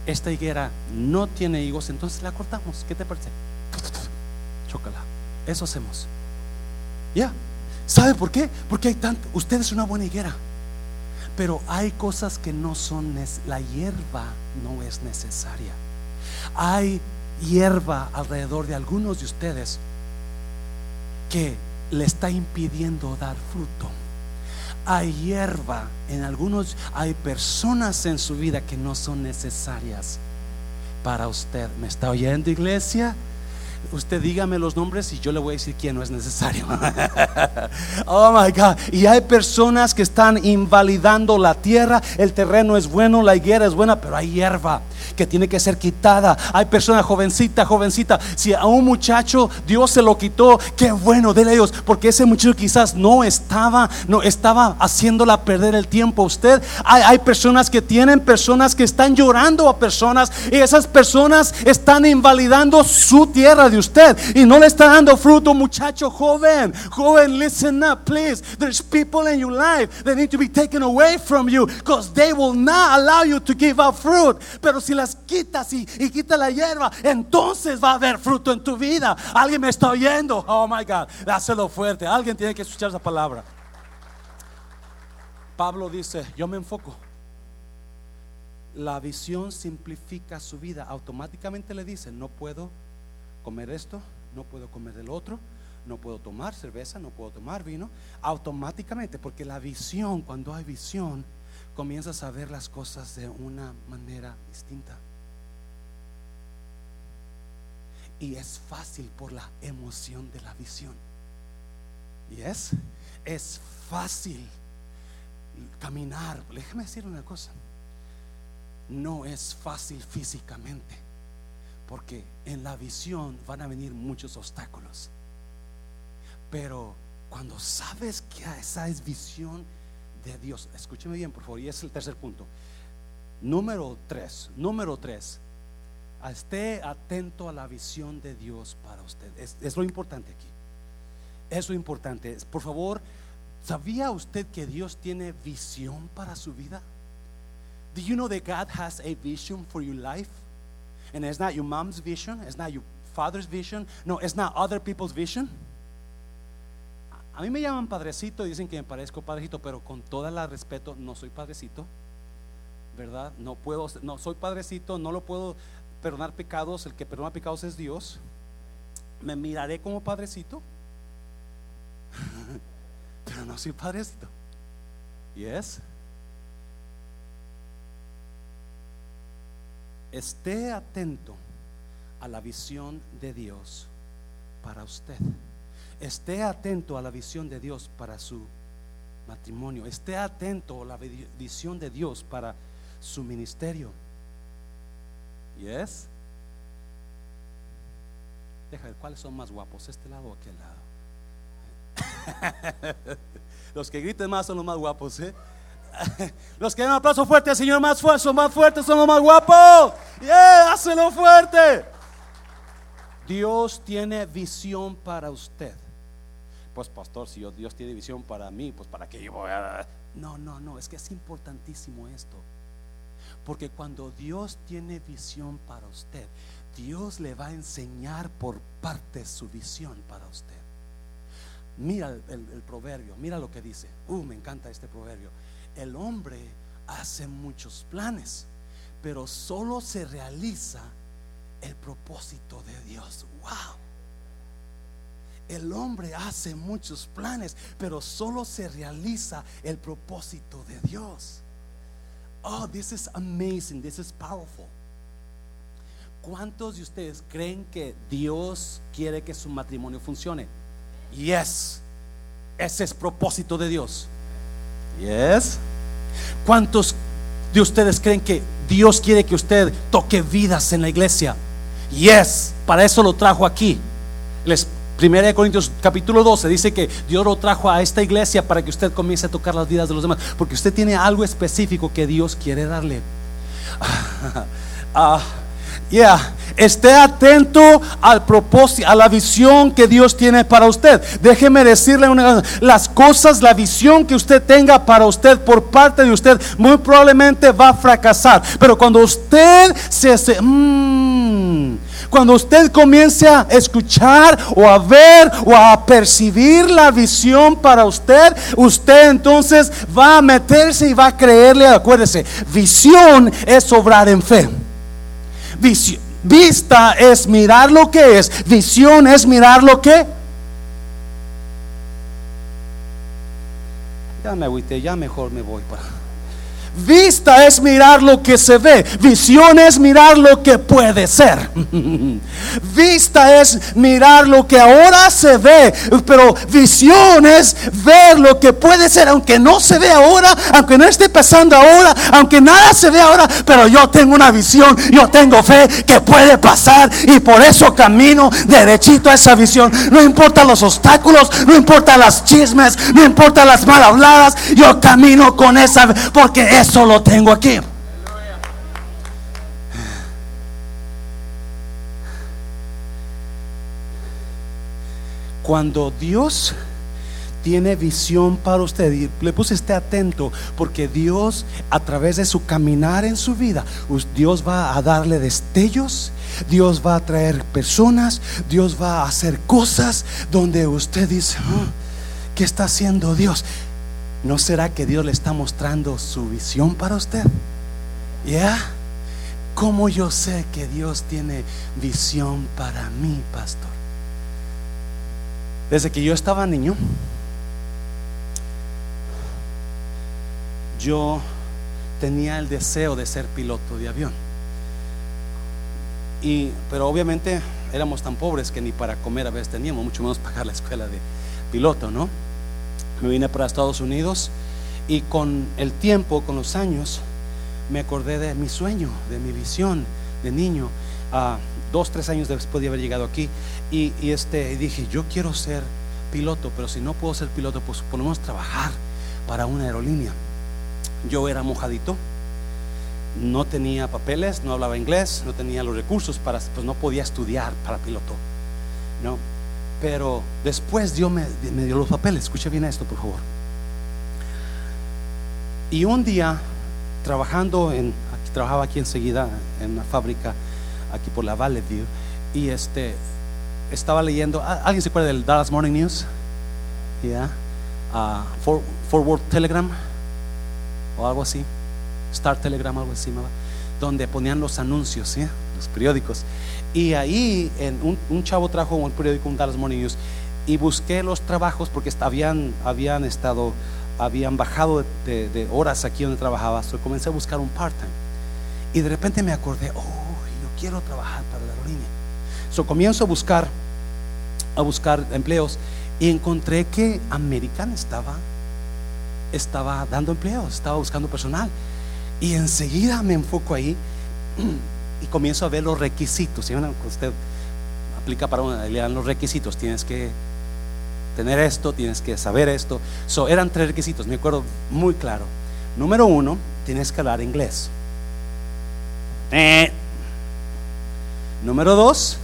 esta higuera no tiene higos, entonces la cortamos. ¿Qué te parece? Chócala. Eso hacemos. Ya. ¿Sabe por qué? Porque hay tanto. Usted es una buena higuera. Pero hay cosas que no son. La hierba no es necesaria. Hay hierba alrededor de algunos de ustedes que le está impidiendo dar fruto. Hay hierba en algunos, hay personas en su vida que no son necesarias para usted. ¿Me está oyendo, iglesia? Usted dígame los nombres y yo le voy a decir quién no es necesario. oh my God. Y hay personas que están invalidando la tierra. El terreno es bueno, la higuera es buena, pero hay hierba que tiene que ser quitada. Hay personas jovencita, jovencita. Si a un muchacho Dios se lo quitó, qué bueno, dele a Dios, porque ese muchacho quizás no estaba, no estaba haciéndola perder el tiempo usted. Hay, hay personas que tienen personas que están llorando a personas y esas personas están invalidando su tierra de usted y no le está dando fruto, muchacho joven. Joven, listen up, please. There's people in your life that need to be taken away from you because they will not allow you to give up fruit. Pero si quitas y, quita la hierba, entonces va a haber fruto en tu vida. Alguien me está oyendo. Oh my God, dáselo fuerte. Alguien tiene que escuchar esa palabra. Pablo dice: Yo me enfoco. La visión simplifica su vida. Automáticamente le dice: No puedo comer esto, no puedo comer del otro, no puedo tomar cerveza, no puedo tomar vino, automáticamente, porque la visión, cuando hay visión, comienzas a ver las cosas de una manera distinta. Y es fácil por la emoción de la visión. Y es, es fácil caminar. Déjame decir una cosa. No es fácil físicamente. Porque en la visión van a venir muchos obstáculos. Pero cuando sabes que esa es visión de Dios, escúcheme bien, por favor, y es el tercer punto. Número tres, número tres, esté atento a la visión de Dios para usted. Es, lo importante aquí. Es lo importante. Por favor, ¿sabía usted que Dios tiene visión para su vida? Do you know that God has a vision for your life? And it's not your mom's vision, it's not your father's vision, no, it's not other people's vision. A mí me llaman padrecito y dicen que me parezco padrecito, pero con toda la respeto, no soy padrecito, ¿verdad? No puedo, no soy padrecito, no lo puedo perdonar pecados, el que perdona pecados es Dios. Me miraré como padrecito, pero no soy padrecito. Yes. Esté atento a la visión de Dios para usted. Esté atento a la visión de Dios para su matrimonio. Esté atento a la visión de Dios para su ministerio. Yes. Deja ver cuáles son más guapos, este lado o aquel lado. los que griten más son los más guapos, ¿eh? Los que dan un aplauso fuerte al Señor más fuerte, más fuertes son los más guapos. Yeah, hácelo fuerte. Dios tiene visión para usted. Pues pastor, si Dios tiene visión para mí, pues para qué yo voy a... No, no, no, es que es importantísimo esto. Porque cuando Dios tiene visión para usted, Dios le va a enseñar por parte su visión para usted. Mira el, proverbio, mira lo que dice. Uh, me encanta este proverbio. El hombre hace muchos planes, pero solo se realiza el propósito de Dios. Wow. El hombre hace muchos planes, pero solo se realiza el propósito de Dios. Oh, this is amazing, this is powerful. ¿Cuántos de ustedes creen que Dios quiere que su matrimonio funcione? Yes. Ese es propósito de Dios. Yes. ¿Cuántos de ustedes creen que Dios quiere que usted toque vidas en la iglesia? Yes. Para eso lo trajo aquí. Les Primera de Corintios capítulo 12 dice que Dios lo trajo a esta iglesia para que usted comience a tocar las vidas de los demás, porque usted tiene algo específico que Dios quiere darle. Ah, yeah. Esté atento al propósito, a la visión que Dios tiene para usted. Déjeme decirle una cosa, las cosas, la visión que usted tenga para usted por parte de usted, muy probablemente va a fracasar. Pero cuando usted se, mmm, cuando usted comience a escuchar o a ver o a percibir la visión para usted, usted entonces va a meterse y va a creerle. Acuérdese, visión es obrar en fe. vista es mirar lo que es, visión es mirar lo que. Ya me agüité, ya mejor me voy para. Vista es mirar lo que se ve. Visión es mirar lo que puede ser. Vista es mirar lo que ahora se ve. Pero visión es ver lo que puede ser. Aunque no se ve ahora. Aunque no esté pasando ahora. Aunque nada se ve ahora. Pero yo tengo una visión. Yo tengo fe que puede pasar. Y por eso camino derechito a esa visión. No importa los obstáculos. No importa las chismes. No importa las mal habladas. Yo camino con esa. Porque es eso lo tengo aquí. Cuando Dios tiene visión para usted. Y le puse esté atento porque Dios a través de su caminar en su vida, Dios va a darle destellos, Dios va a traer personas, Dios va a hacer cosas donde usted dice, ah, ¿qué está haciendo Dios? ¿No será que Dios le está mostrando su visión para usted? ¿Ya? ¿Cómo yo sé que Dios tiene visión para mí, pastor? Desde que yo estaba niño, yo tenía el deseo de ser piloto de avión. Y, pero obviamente éramos tan pobres que ni para comer a veces teníamos, mucho menos pagar la escuela de piloto, ¿no? Me vine para Estados Unidos y con el tiempo, con los años, me acordé de mi sueño, de mi visión de niño, a dos, tres años después de haber llegado aquí, y, este, dije, yo quiero ser piloto, pero si no puedo ser piloto, pues ponemos trabajar para una aerolínea. Yo era mojadito, no tenía papeles, no hablaba inglés, no tenía los recursos para, pues no podía estudiar para piloto, ¿no? Pero después Dios me, dio los papeles, escucha bien esto, por favor. Y un día, trabajando en, aquí, trabajaba aquí enseguida en una fábrica, aquí por la Valley View, y este, estaba leyendo, ¿alguien se acuerda del Dallas Morning News? Yeah. Uh, Forward Telegram o algo así. Star Telegram, algo así, donde ponían los anuncios, los periódicos. Y ahí en un, chavo trajo un periódico, un Dallas Morning News, y busqué los trabajos porque habían, habían estado, habían bajado de, horas aquí donde trabajaba. So comencé a buscar un part-time. Y de repente me acordé, oh, yo quiero trabajar para la aerolínea. So comienzo a buscar, a buscar empleos y encontré que American estaba, estaba dando empleos, estaba buscando personal. Y enseguida me enfoco ahí y comienzo a ver los requisitos. Si usted aplica para una, le dan los requisitos, tienes que tener esto, tienes que saber esto. So, eran tres requisitos, me acuerdo muy claro. Número uno, tienes que hablar inglés. Eh. Número dos,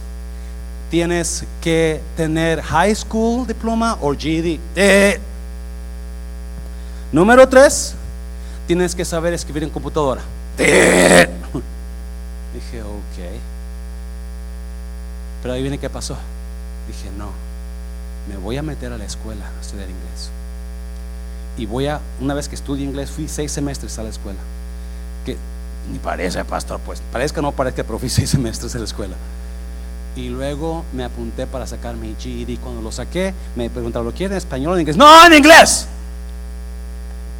tienes que tener high school diploma o GED. Eh. Número tres, tienes que saber escribir en computadora. Dije, ok. Pero ahí viene qué pasó. Dije, no, me voy a meter a la escuela a estudiar inglés. Y voy a, una vez que estudie inglés, fui seis semestres a la escuela. Que ni parece, pastor, pues parezca no parezca, pero fui seis semestres a la escuela. Y luego me apunté para sacar mi GED. Cuando lo saqué, me preguntaron, ¿lo quiere en español o en inglés? No, en inglés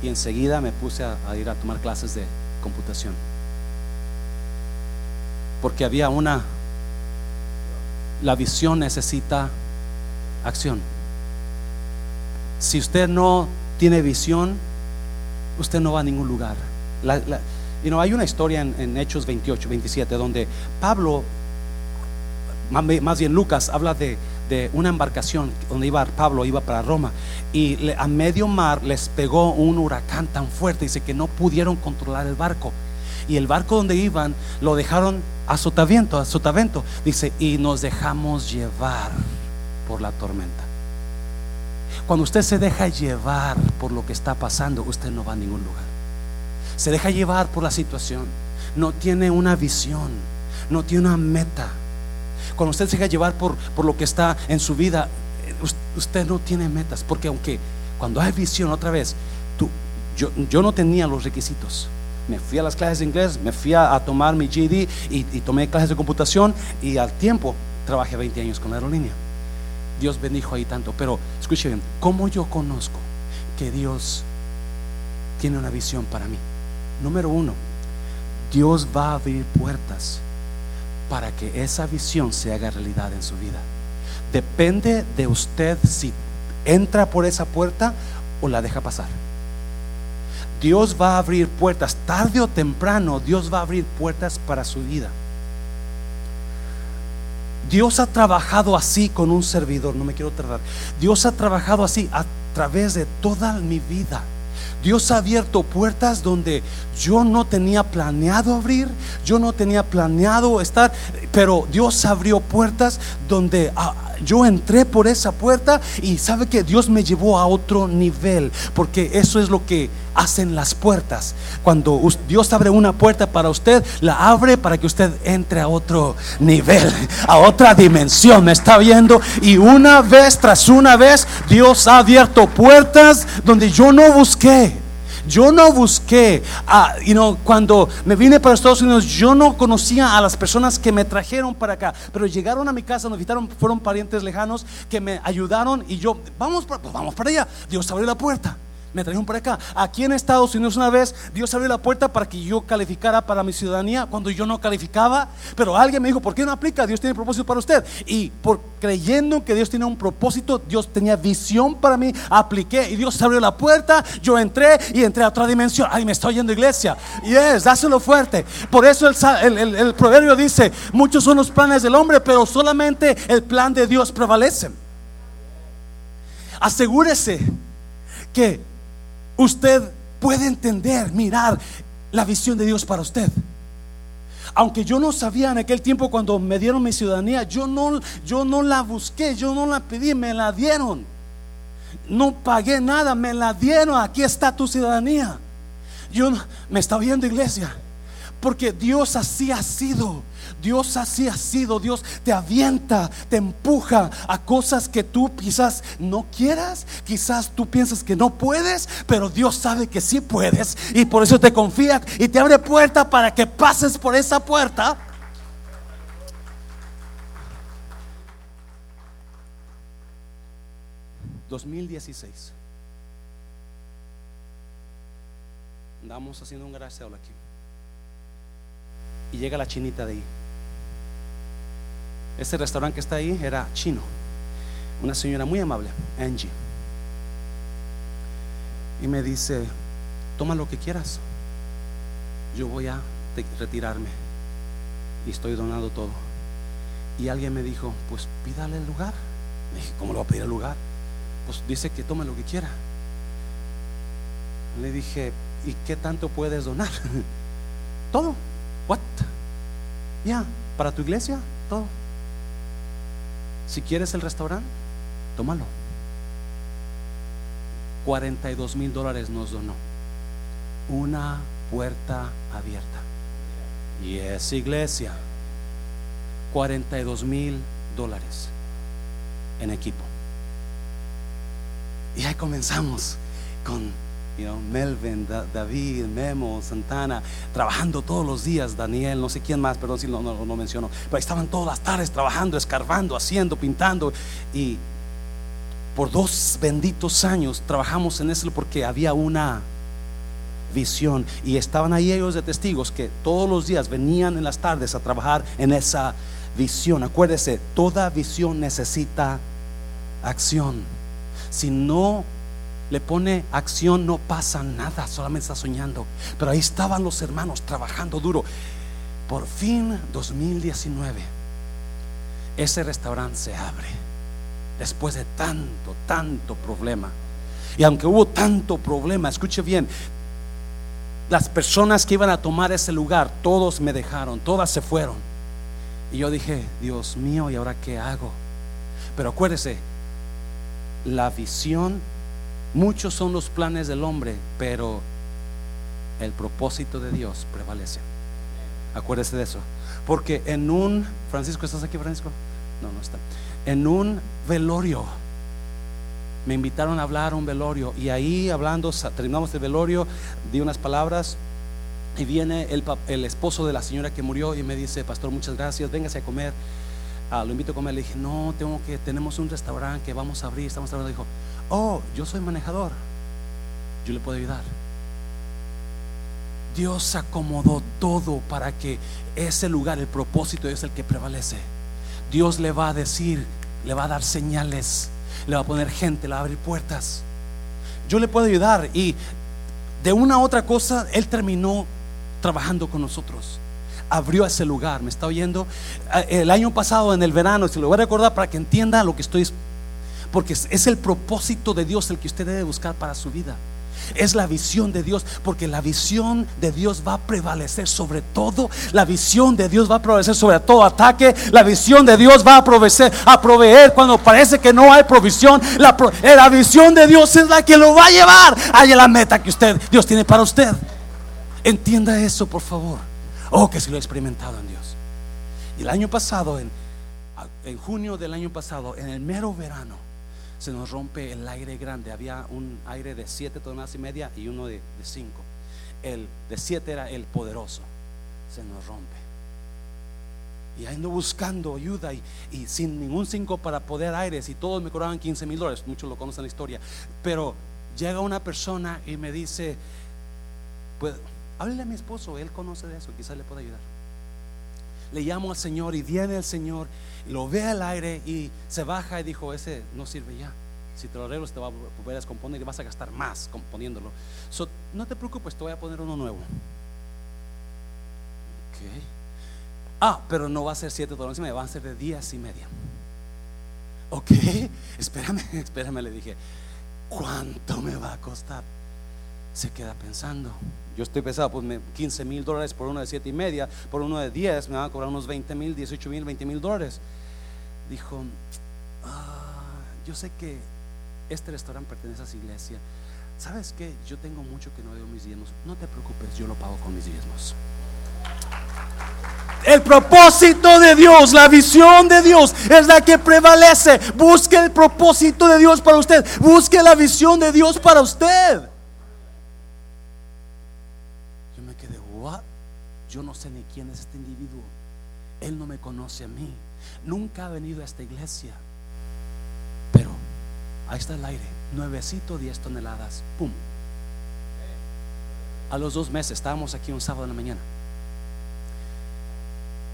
y enseguida me puse a, ir a tomar clases de computación. Porque había una, la visión necesita acción. Si usted no tiene visión, usted no va a ningún lugar. hay una historia en, en, Hechos 28, 27, donde Pablo, más bien Lucas, habla de de una embarcación donde iba Pablo, iba para Roma, y a medio mar les pegó un huracán tan fuerte, dice que no pudieron controlar el barco. Y el barco donde iban lo dejaron a sotavento, a sotavento, dice, y nos dejamos llevar por la tormenta. Cuando usted se deja llevar por lo que está pasando, usted no va a ningún lugar. Se deja llevar por la situación, no tiene una visión, no tiene una meta cuando usted se deja llevar por, por lo que está en su vida, eh, usted no tiene metas. Porque aunque cuando hay visión otra vez, tú, yo, yo no tenía los requisitos. Me fui a las clases de inglés, me fui a, tomar mi GD y, tomé clases de computación y al tiempo trabajé 20 años con la aerolínea. Dios bendijo ahí tanto. Pero escuche ¿cómo yo conozco que Dios tiene una visión para mí? Número uno, Dios va a abrir puertas para que esa visión se haga realidad en su vida. Depende de usted si entra por esa puerta o la deja pasar. Dios va a abrir puertas, tarde o temprano, Dios va a abrir puertas para su vida. Dios ha trabajado así con un servidor, no me quiero tardar. Dios ha trabajado así a través de toda mi vida. Dios ha abierto puertas donde yo no tenía planeado abrir, yo no tenía planeado estar, pero Dios abrió puertas donde ah, yo entré por esa puerta y sabe que Dios me llevó a otro nivel, porque eso es lo que hacen las puertas. Cuando Dios abre una puerta para usted, la abre para que usted entre a otro nivel, a otra dimensión. Me está viendo y una vez tras una vez Dios ha abierto puertas donde yo no busqué. Yo no busqué, ah, you know, cuando me vine para Estados Unidos, yo no conocía a las personas que me trajeron para acá, pero llegaron a mi casa, nos visitaron, fueron parientes lejanos que me ayudaron y yo, vamos, pues vamos para allá. Dios abrió la puerta me trajeron para acá. Aquí en Estados Unidos una vez Dios abrió la puerta para que yo calificara para mi ciudadanía cuando yo no calificaba, pero alguien me dijo, ¿por qué no aplica? Dios tiene propósito para usted. Y creyendo que Dios tiene un propósito, Dios tenía visión para mí, apliqué y Dios abrió la puerta, yo entré y entré a otra dimensión. Ay, me está oyendo iglesia. Yes, dáselo fuerte. Por eso el, el proverbio dice, muchos son los planes del hombre, pero solamente el plan de Dios prevalece. Asegúrese que usted puede entender, mirar la visión de Dios para usted. Aunque yo no sabía en aquel tiempo cuando me dieron mi ciudadanía, yo no, yo no la busqué, yo no la pedí, me la dieron. No pagué nada, me la dieron. Aquí está tu ciudadanía. Yo me está viendo iglesia, porque Dios así ha sido. Dios así ha sido, Dios te avienta, te empuja a cosas que tú quizás no quieras, quizás tú piensas que no puedes, pero Dios sabe que sí puedes. Y por eso te confía y te abre puerta para que pases por esa puerta. ...2016... Andamos haciendo un garaje aquí... ...y llega la chinita de ahí... Ese restaurante que está ahí era chino. Una señora muy amable, Angie. Y me dice, toma lo que quieras. Yo voy a retirarme. Y estoy donando todo. Y alguien me dijo, pues pídale el lugar. Le dije, ¿cómo lo va a pedir el lugar? Pues dice que tome lo que quiera. Le dije, ¿y qué tanto puedes donar? todo. What? Ya, para tu iglesia, todo. Si quieres el restaurante, tómalo. 42 mil dólares nos donó. Una puerta abierta. Y es iglesia. 42 mil dólares en equipo. Y ahí comenzamos con Melvin, David, Memo, Santana, trabajando todos los días, Daniel, no sé quién más, perdón si no, no, menciono, pero estaban todas las tardes trabajando, escarbando, haciendo, pintando. Y por dos benditos años trabajamos en eso porque había una visión y estaban ahí ellos de testigos que todos los días venían en las tardes a trabajar en esa visión. Acuérdese, toda visión necesita acción. Si no le pone acción, no pasa nada, solamente está soñando. Pero ahí estaban los hermanos trabajando duro. Por fin, 2019, ese restaurante se abre. Después de tanto, tanto problema. Y aunque hubo tanto problema, escuche bien, las personas que iban a tomar ese lugar, todos me dejaron, todas se fueron. Y yo dije, Dios mío, ¿y ahora qué hago? Pero acuérdese, la visión Muchos son los planes del hombre, pero el propósito de Dios prevalece. Acuérdese de eso. Porque en un, Francisco, ¿estás aquí, Francisco? No, no está. En un velorio, me invitaron a hablar un velorio y ahí hablando, terminamos el velorio, di unas palabras y viene el, el esposo de la señora que murió y me dice, pastor, muchas gracias, véngase a comer. Ah, lo invito a comer. Le dije, no, tengo que, tenemos un restaurante que vamos a abrir, estamos trabajando. Dijo, oh, yo soy manejador, yo le puedo ayudar. Dios acomodó todo para que ese lugar, el propósito es el que prevalece. Dios le va a decir, le va a dar señales, le va a poner gente, le va a abrir puertas. Yo le puedo ayudar y de una u otra cosa, Él terminó trabajando con nosotros. Abrió ese lugar, ¿me está oyendo? El año pasado, en el verano, se lo voy a recordar para que entienda lo que estoy porque es el propósito de Dios el que usted debe buscar para su vida. Es la visión de Dios, porque la visión de Dios va a prevalecer sobre todo. La visión de Dios va a prevalecer sobre todo ataque. La visión de Dios va a proveer, a proveer cuando parece que no hay provisión. La, eh, la visión de Dios es la que lo va a llevar a la meta que usted, Dios tiene para usted. Entienda eso, por favor. Oh, que si lo he experimentado en Dios. Y el año pasado, en, en junio del año pasado, en el mero verano, se nos rompe el aire grande. Había un aire de 7 toneladas y media y uno de 5. El de 7 era el poderoso. Se nos rompe. Y ando buscando ayuda y, sin ningún 5 para poder aires y todos me cobraban 15 mil dólares. Muchos lo conocen la historia. Pero llega una persona y me dice, pues, háblele a mi esposo, él conoce de eso, quizás le pueda ayudar. Le llamo al Señor y viene el Señor lo ve al aire y se baja y dijo, ese no sirve ya. Si te lo arreglo, te va a volver descomponer y vas a gastar más componiéndolo. no te preocupes, te voy a poner uno nuevo. Ok. Ah, pero no va a ser siete dólares y media, va a ser de días y media. Ok, espérame, espérame, le dije, ¿cuánto me va a costar? Se queda pensando. Yo estoy pesado, pues 15 mil dólares por uno de siete y media, por uno de 10 me van a cobrar unos 20 mil, 18 mil, 20 mil dólares. Dijo, ah, yo sé que este restaurante pertenece a esa iglesia. ¿Sabes qué? Yo tengo mucho que no veo mis diezmos. No te preocupes, yo lo pago con mis diezmos. El propósito de Dios, la visión de Dios es la que prevalece. Busque el propósito de Dios para usted. Busque la visión de Dios para usted. Yo no sé ni quién es este individuo. Él no me conoce a mí. Nunca ha venido a esta iglesia. Pero ahí está el aire. Nuevecito, 10 toneladas. ¡Pum! A los dos meses, estábamos aquí un sábado en la mañana.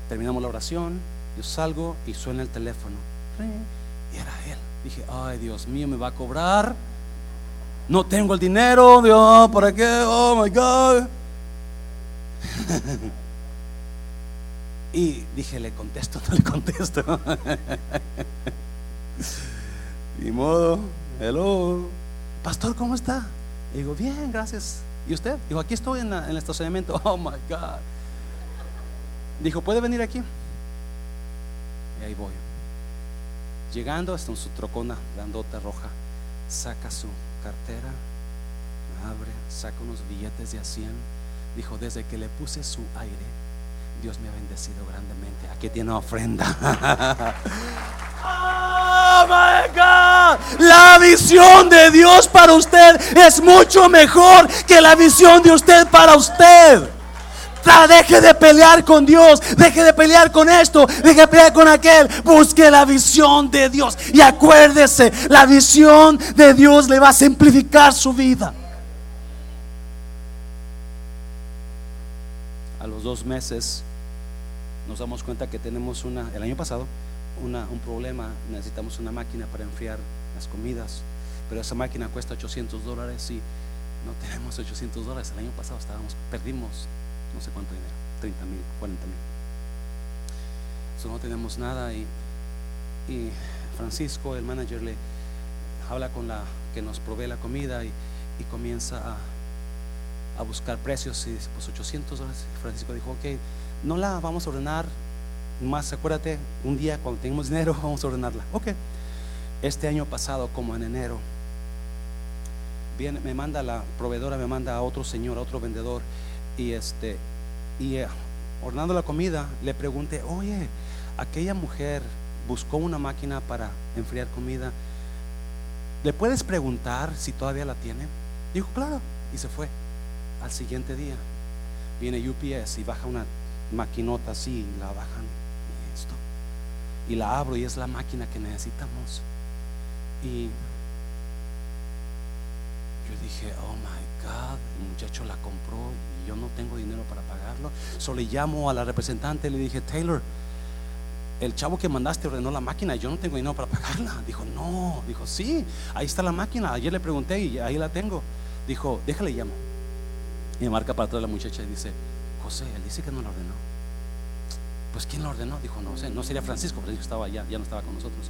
Terminamos la oración. Yo salgo y suena el teléfono. Y era él. Dije, ay Dios mío, me va a cobrar. No tengo el dinero. Dios, ¿para qué? Oh my God. y dije, le contesto, no le contesto. Ni modo, hello. Pastor, ¿cómo está? digo, bien, gracias. ¿Y usted? Dijo, aquí estoy en, el estacionamiento. Oh my God. Dijo, ¿puede venir aquí? Y ahí voy. Llegando hasta su trocona grandota roja, saca su cartera, abre, saca unos billetes de a 100 Dijo, desde que le puse su aire, Dios me ha bendecido grandemente. Aquí tiene ofrenda. oh my God. La visión de Dios para usted es mucho mejor que la visión de usted para usted. Deje de pelear con Dios, deje de pelear con esto, deje de pelear con aquel. Busque la visión de Dios y acuérdese, la visión de Dios le va a simplificar su vida. Dos meses nos damos cuenta que tenemos una, el año pasado, una, un problema, necesitamos una máquina para enfriar las comidas, pero esa máquina cuesta 800 dólares y no tenemos 800 dólares. El año pasado estábamos, perdimos no sé cuánto dinero, 30 mil, 40 mil. So, no tenemos nada y, y Francisco, el manager, le habla con la que nos provee la comida y, y comienza a a buscar precios y pues 800 dólares. Francisco dijo, ok, no la vamos a ordenar, más acuérdate, un día cuando tengamos dinero vamos a ordenarla. Ok, este año pasado, como en enero, viene, me manda la proveedora, me manda a otro señor, a otro vendedor, y este, y eh, ordenando la comida, le pregunté, oye, aquella mujer buscó una máquina para enfriar comida, ¿le puedes preguntar si todavía la tiene? Dijo, claro, y se fue. Al siguiente día viene UPS y baja una maquinota así, y la bajan y esto. Y la abro y es la máquina que necesitamos. Y yo dije, oh my God, el muchacho la compró y yo no tengo dinero para pagarlo. Solo le llamo a la representante y le dije, Taylor, el chavo que mandaste ordenó la máquina y yo no tengo dinero para pagarla. Dijo, no, dijo, sí, ahí está la máquina. Ayer le pregunté y ahí la tengo. Dijo, déjale llamo. Y me marca para atrás la muchacha y dice, José, él dice que no lo ordenó. Pues ¿quién lo ordenó? Dijo, no sé, no sería Francisco, Francisco estaba allá, ya no estaba con nosotros.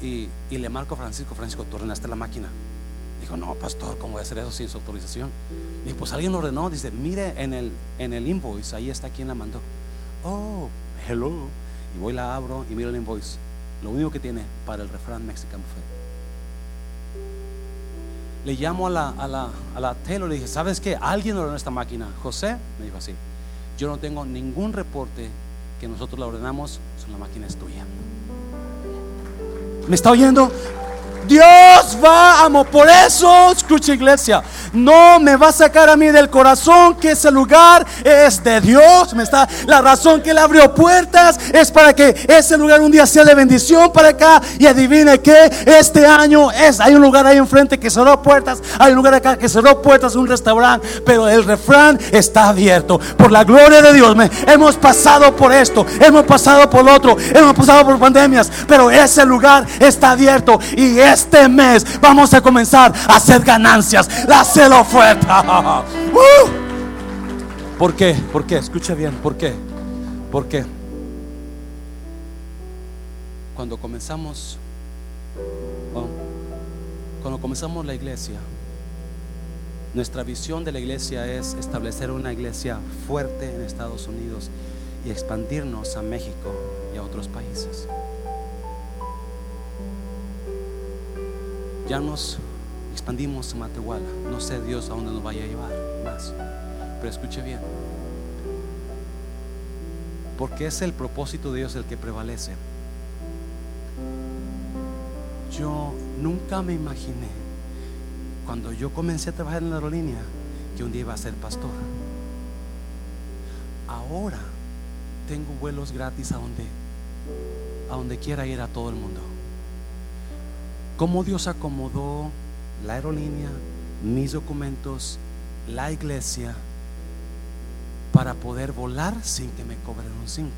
Y, le marco a Francisco, Francisco, tú ordenaste la máquina. Dijo, no, pastor, ¿cómo voy a hacer eso sin su autorización? Dijo, pues alguien lo ordenó. Dice, mire en el, en el invoice, ahí está quien la mandó. Oh, hello. Y voy, la abro y miro el invoice. Lo único que tiene para el refrán Mexican Buffet le llamo a la, a la, a la Taylor y le dije, ¿sabes qué? Alguien ordenó esta máquina. José me dijo así, yo no tengo ningún reporte que nosotros la ordenamos, la máquina es tuya. ¿Me está oyendo? Dios va a Por eso, escucha iglesia, no me va a sacar a mí del corazón que ese lugar es de Dios. Me está, la razón que Él abrió puertas es para que ese lugar un día sea de bendición para acá. Y adivine que este año es, hay un lugar ahí enfrente que cerró puertas, hay un lugar acá que cerró puertas, un restaurante, pero el refrán está abierto. Por la gloria de Dios, me, hemos pasado por esto, hemos pasado por otro, hemos pasado por pandemias, pero ese lugar está abierto y este mes vamos a comenzar a hacer ganancias. La la oferta. Uh. ¿Por qué? ¿Por qué? Escucha bien, ¿por qué? ¿Por qué? Cuando comenzamos, cuando comenzamos la iglesia, nuestra visión de la iglesia es establecer una iglesia fuerte en Estados Unidos y expandirnos a México y a otros países. Ya nos expandimos a Matehuala. No sé Dios a dónde nos vaya a llevar más. Pero escuche bien. Porque es el propósito de Dios el que prevalece. Yo nunca me imaginé, cuando yo comencé a trabajar en la aerolínea, que un día iba a ser pastor. Ahora tengo vuelos gratis a donde, a donde quiera ir a todo el mundo. Cómo Dios acomodó la aerolínea, mis documentos, la iglesia, para poder volar sin que me cobren un 5.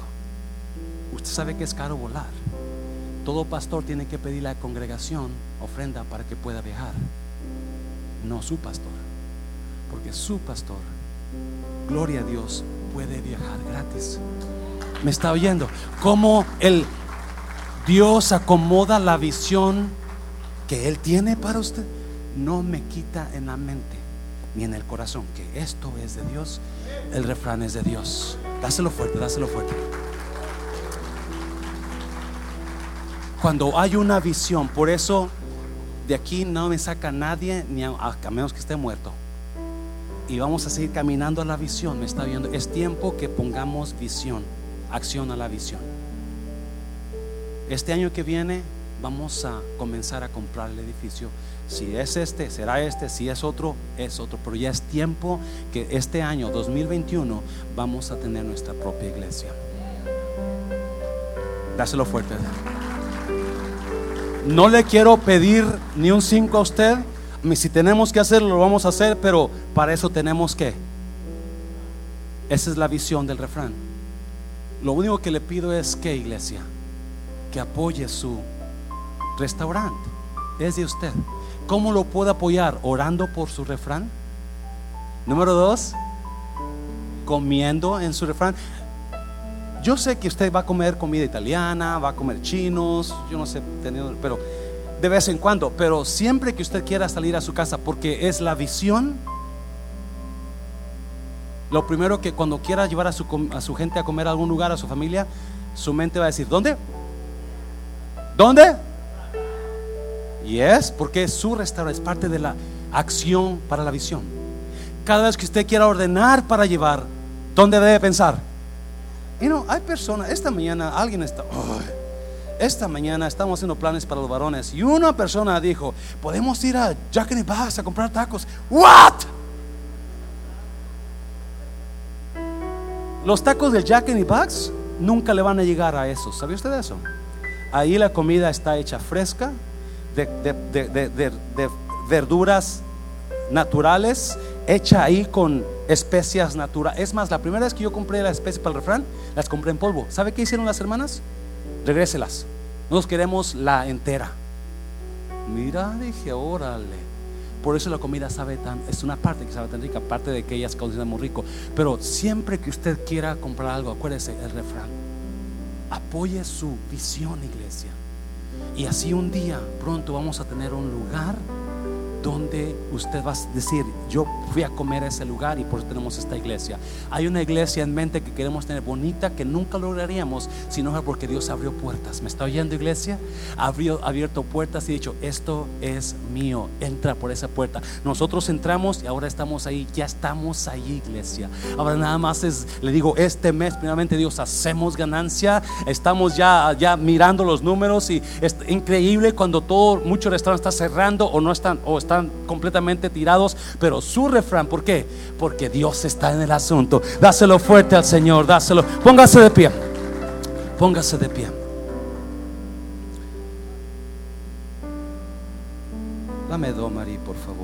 Usted sabe que es caro volar. Todo pastor tiene que pedir a la congregación ofrenda para que pueda viajar. No su pastor. Porque su pastor, gloria a Dios, puede viajar gratis. ¿Me está oyendo? Cómo el Dios acomoda la visión que Él tiene para usted no me quita en la mente ni en el corazón que esto es de Dios, el refrán es de Dios. Dáselo fuerte, dáselo fuerte. Cuando hay una visión, por eso de aquí no me saca nadie, ni a, a menos que esté muerto. Y vamos a seguir caminando a la visión, me está viendo. Es tiempo que pongamos visión, acción a la visión. Este año que viene vamos a comenzar a comprar el edificio si es este, será este, si es otro, es otro. Pero ya es tiempo que este año 2021 vamos a tener nuestra propia iglesia. Dáselo fuerte. No le quiero pedir ni un 5 a usted. Si tenemos que hacerlo, lo vamos a hacer, pero para eso tenemos que. Esa es la visión del refrán. Lo único que le pido es que, iglesia, que apoye su restaurante. Es de usted. ¿Cómo lo puedo apoyar? Orando por su refrán. Número dos, comiendo en su refrán. Yo sé que usted va a comer comida italiana, va a comer chinos, yo no sé, pero de vez en cuando, pero siempre que usted quiera salir a su casa, porque es la visión, lo primero que cuando quiera llevar a su, a su gente a comer a algún lugar, a su familia, su mente va a decir, ¿dónde? ¿Dónde? Y es porque su restaurante es parte de la acción para la visión. Cada vez que usted quiera ordenar para llevar, ¿dónde debe pensar? Y no, hay personas, esta mañana alguien está, esta mañana estamos haciendo planes para los varones y una persona dijo, podemos ir a Jack the Box a comprar tacos. ¿What? Los tacos del Jack the Box nunca le van a llegar a eso. ¿Sabía usted eso? Ahí la comida está hecha fresca, de, verduras naturales, hecha ahí con especias naturales. Es más, la primera vez que yo compré la especie para el refrán, las compré en polvo. ¿Sabe qué hicieron las hermanas? Regréselas. Nos queremos la entera. Mira, dije, órale. Por eso la comida sabe tan, es una parte que sabe tan rica, aparte de que ellas cocinan muy rico. Pero siempre que usted quiera comprar algo, acuérdese el refrán. Apoye su visión, iglesia. Y así un día pronto vamos a tener un lugar donde usted va a decir, yo fui a comer a ese lugar y por eso tenemos esta iglesia. Hay una iglesia en mente que queremos tener bonita que nunca lograríamos si no es porque Dios abrió puertas. ¿Me está oyendo iglesia? Abrió abierto puertas y dicho, esto es mío, entra por esa puerta. Nosotros entramos y ahora estamos ahí, ya estamos ahí iglesia. Ahora nada más es, le digo, este mes primeramente Dios hacemos ganancia, estamos ya, ya mirando los números y es increíble cuando todo, muchos restaurantes están cerrando o no están, o están completamente tirados, pero su refrán, ¿por qué? Porque Dios está en el asunto. Dáselo fuerte al Señor, dáselo. Póngase de pie. Póngase de pie. Dame do, María, por favor.